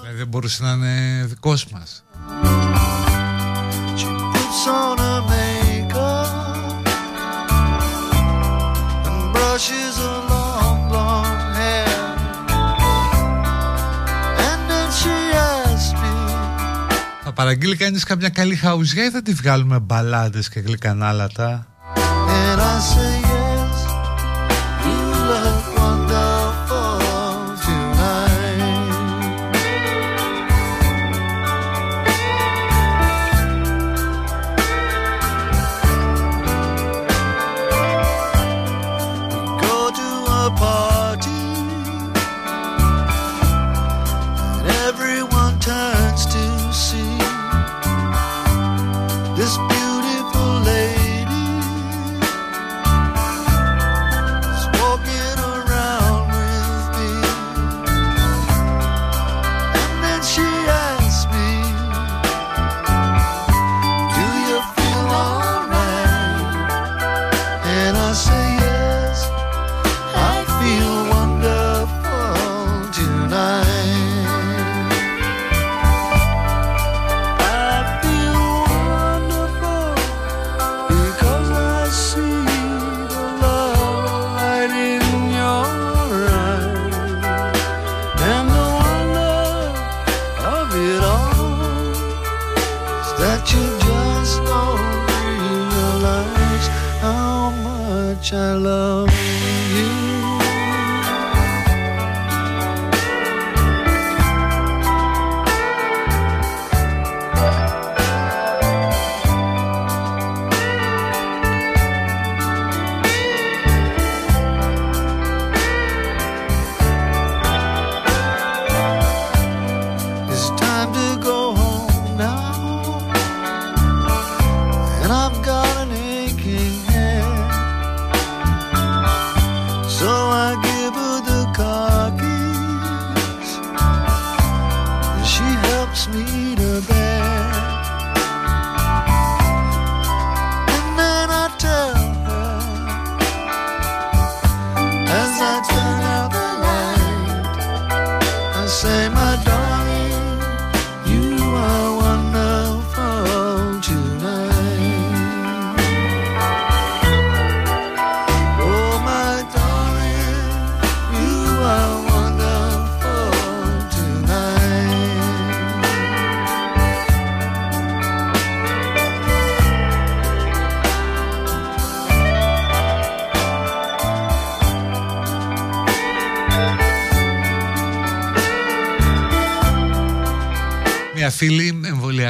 Δηλαδή δεν μπορούσε να είναι δικός μας. Παραγγείλει κανείς καμιά καλή χαουζιά ή θα τη βγάλουμε μπαλάντες και γλυκανάλατα; and I say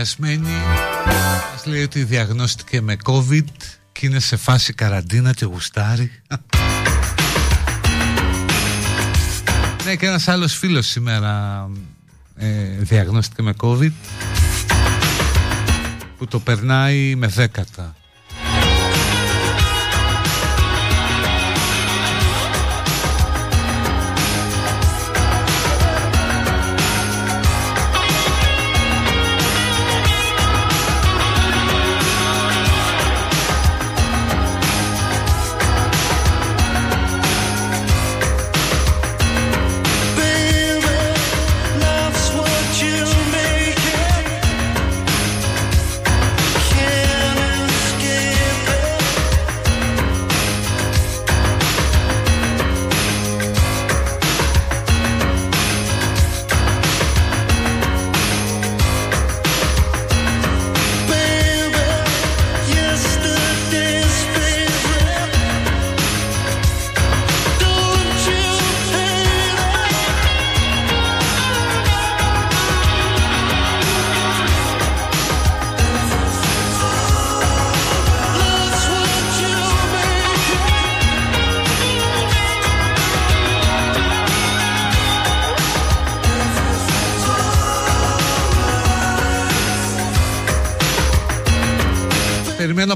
εμβολιασμένη μας λέει ότι διαγνώστηκε με COVID και είναι σε φάση καραντίνα και γουστάρει. ναι και ένας άλλος φίλος σήμερα ε, διαγνώστηκε με COVID που το περνάει με δέκατα.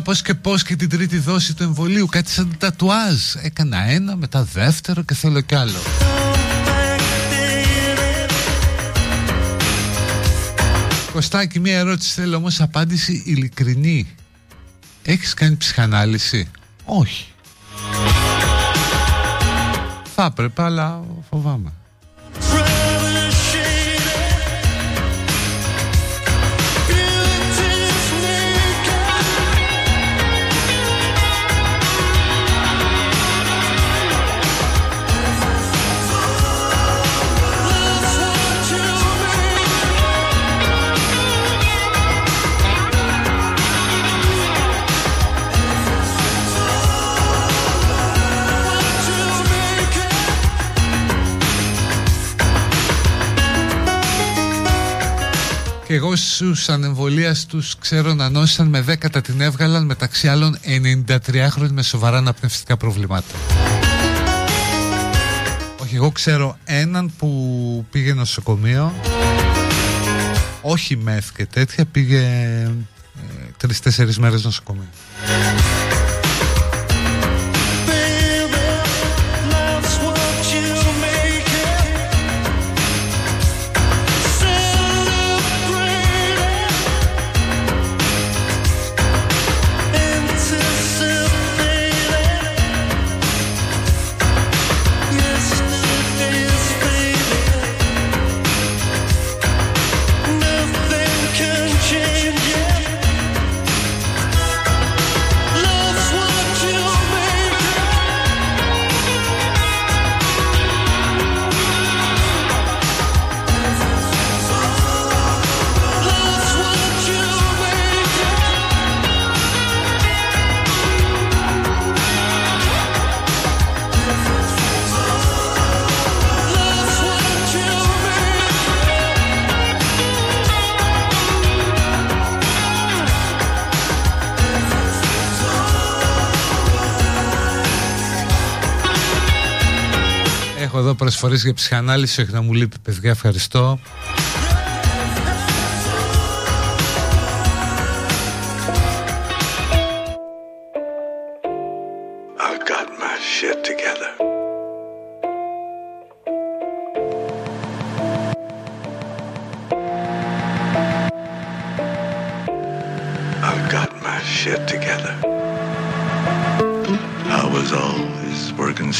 Πώς και πώς και την τρίτη δόση του εμβολίου. Κάτι σαν τατουάζ. Έκανα ένα, μετά δεύτερο και θέλω κι άλλο. Κωστάκι, μία ερώτηση θέλω όμως απάντηση ειλικρινή. Έχεις κάνει ψυχανάλυση; Όχι. Θα έπρεπε, αλλά φοβάμαι. Και εγώ στους ανεμβολίας τους ξέρω να νόσησαν με δέκατα την έβγαλαν μεταξύ άλλων 93χρονοι με σοβαρά αναπνευστικά προβλήματα. Όχι, εγώ ξέρω έναν που πήγε νοσοκομείο όχι μεθ και τέτοια πήγε ε, τρεις-τέσσερις μέρες νοσοκομείο. Φωλή για ψυχανάλυση, όχι να μου λείπει, παιδιά. Ευχαριστώ,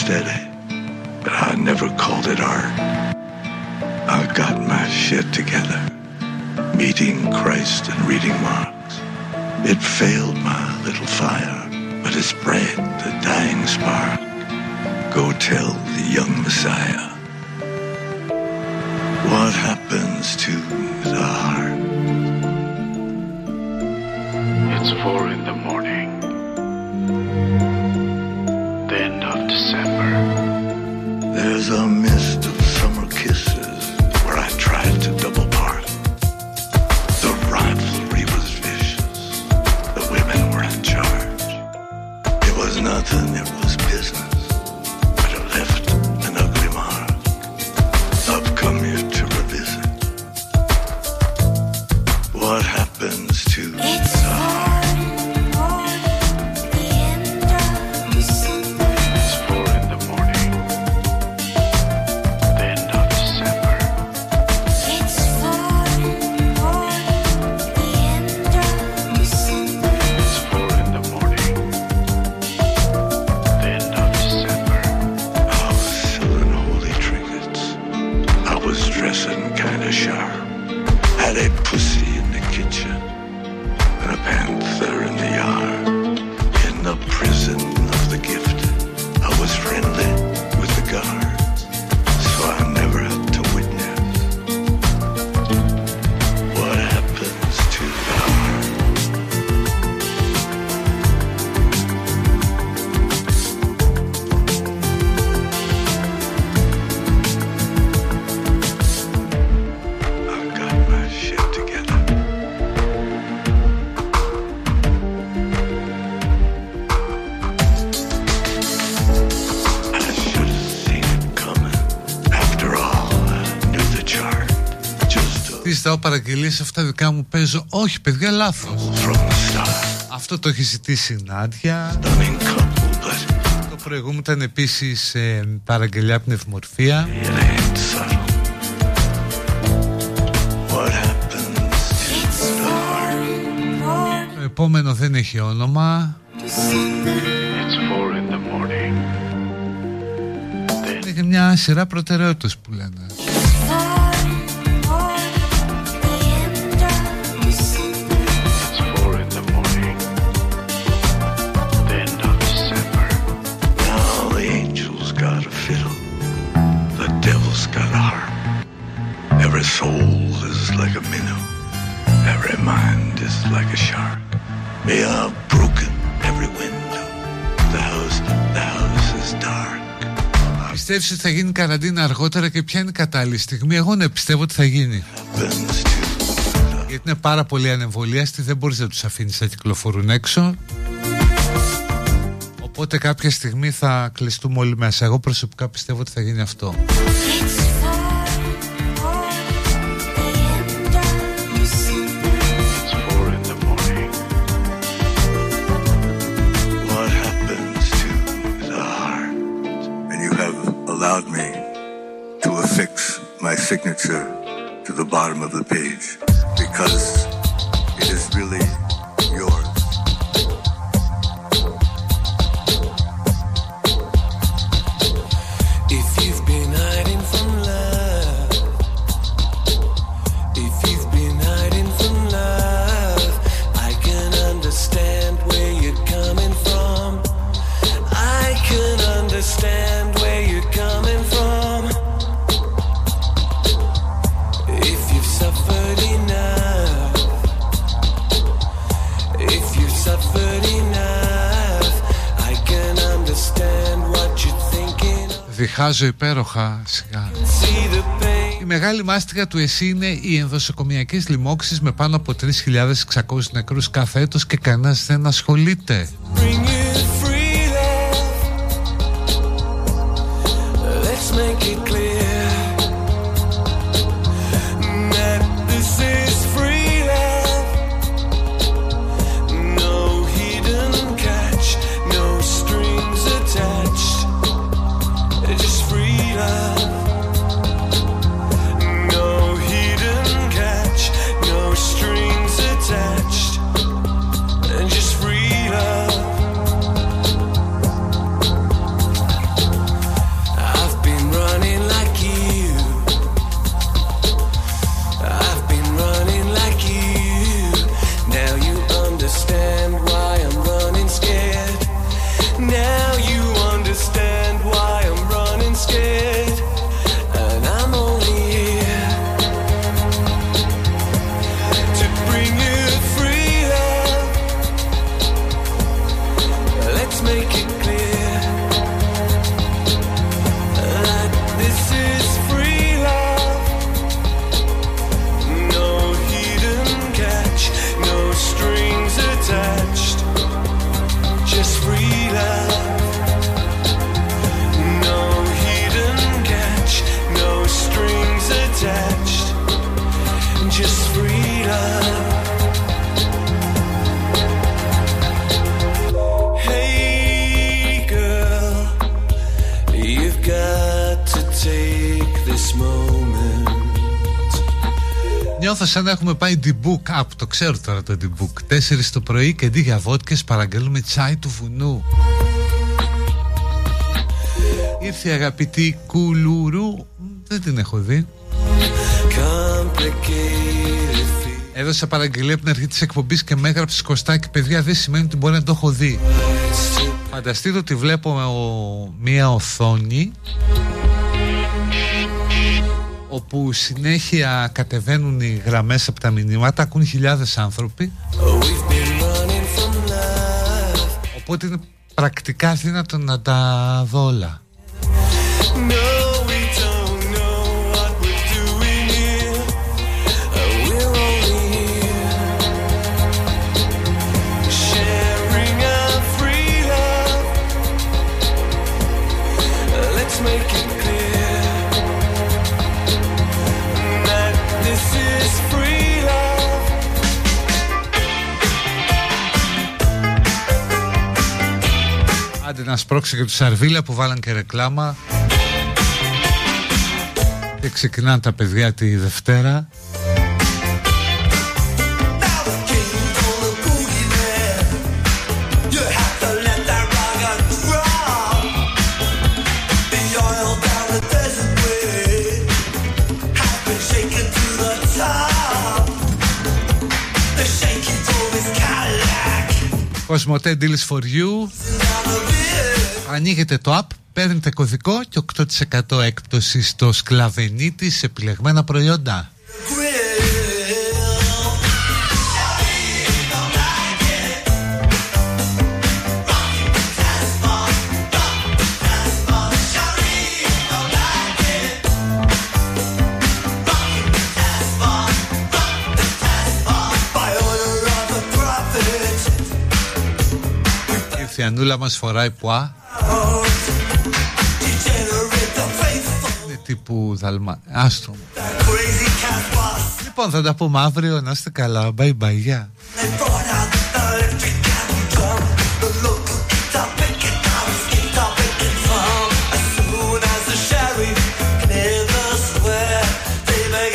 Μάχερ I never called it art. I got my shit together. Meeting Christ and reading Marx. It failed my little fire, but it spread the dying spark. Go tell the young Messiah ζητάω παραγγελίες αυτά δικά μου παίζω. Όχι παιδιά λάθος. from the start. Αυτό το έχει ζητήσει η Νάντια. Stunning couple, but Το προηγούμενο ήταν επίσης ε, παραγγελιά πνευμορφία. it ain't subtle. What happens to the heart? Το επόμενο δεν έχει όνομα. It's four in the morning. Έχει μια σειρά προτεραιότητες που λένε. Πιστεύεις ότι θα γίνει καραντίνα αργότερα και ποια είναι η κατάλληλη στιγμή. Εγώ ναι πιστεύω ότι θα γίνει. Happens to Γιατί είναι πάρα πολύ ανεμβολίαστοι, δεν μπορείς να τους αφήνεις να κυκλοφορούν έξω. Οπότε κάποια στιγμή θα κλειστούμε όλοι μέσα. Εγώ προσωπικά πιστεύω ότι θα γίνει αυτό. Signature to the bottom of the page because it is really thinking. Διχάζω υπέροχα σιγά. See the pain. Η μεγάλη μάστιγα του ΕΣΥ είναι οι ενδοσοκομιακές λοιμώξεις με πάνω από 3.600 νεκρούς κάθε έτος και κανένας δεν ασχολείται. Νιώθω σαν να έχουμε πάει debook up, το ξέρω τώρα το debook. 4 το πρωί και αντί για βότκες παραγγέλνουμε τσάι του βουνού. Ήρθε η αγαπητή Κουλουρού, δεν την έχω δει. Complicated Έδωσα παραγγελία από την αρχή της εκπομπής και με έγραψε Κωστάκη παιδιά δεν σημαίνει ότι μπορεί να το έχω δει. feelings to Φανταστείτε ότι βλέπω ο- μία οθόνη όπου συνέχεια κατεβαίνουν οι γραμμές από τα μηνύματα, ακούν χιλιάδες άνθρωποι Oh, we've been running from love. οπότε είναι πρακτικά δύνατο να τα δω όλα. No, να σπρώξει και τους Σαρβίλα που βάλαν και ρεκλάμα. Και ξεκινάνε τα παιδιά τη Δευτέρα. Κοσμοτέ Deals for You Ανοίγετε το app, παίρνετε κωδικό και 8% έκπτωση στο σκλαβενίτη σε επιλεγμένα προϊόντα. Ήρθε η Ανούλα μας φοράει πουά Είναι τύπου δαλμα... Άστρο μου. Λοιπόν θα τα πούμε αύριο. Να είστε καλά. Bye bye yeah.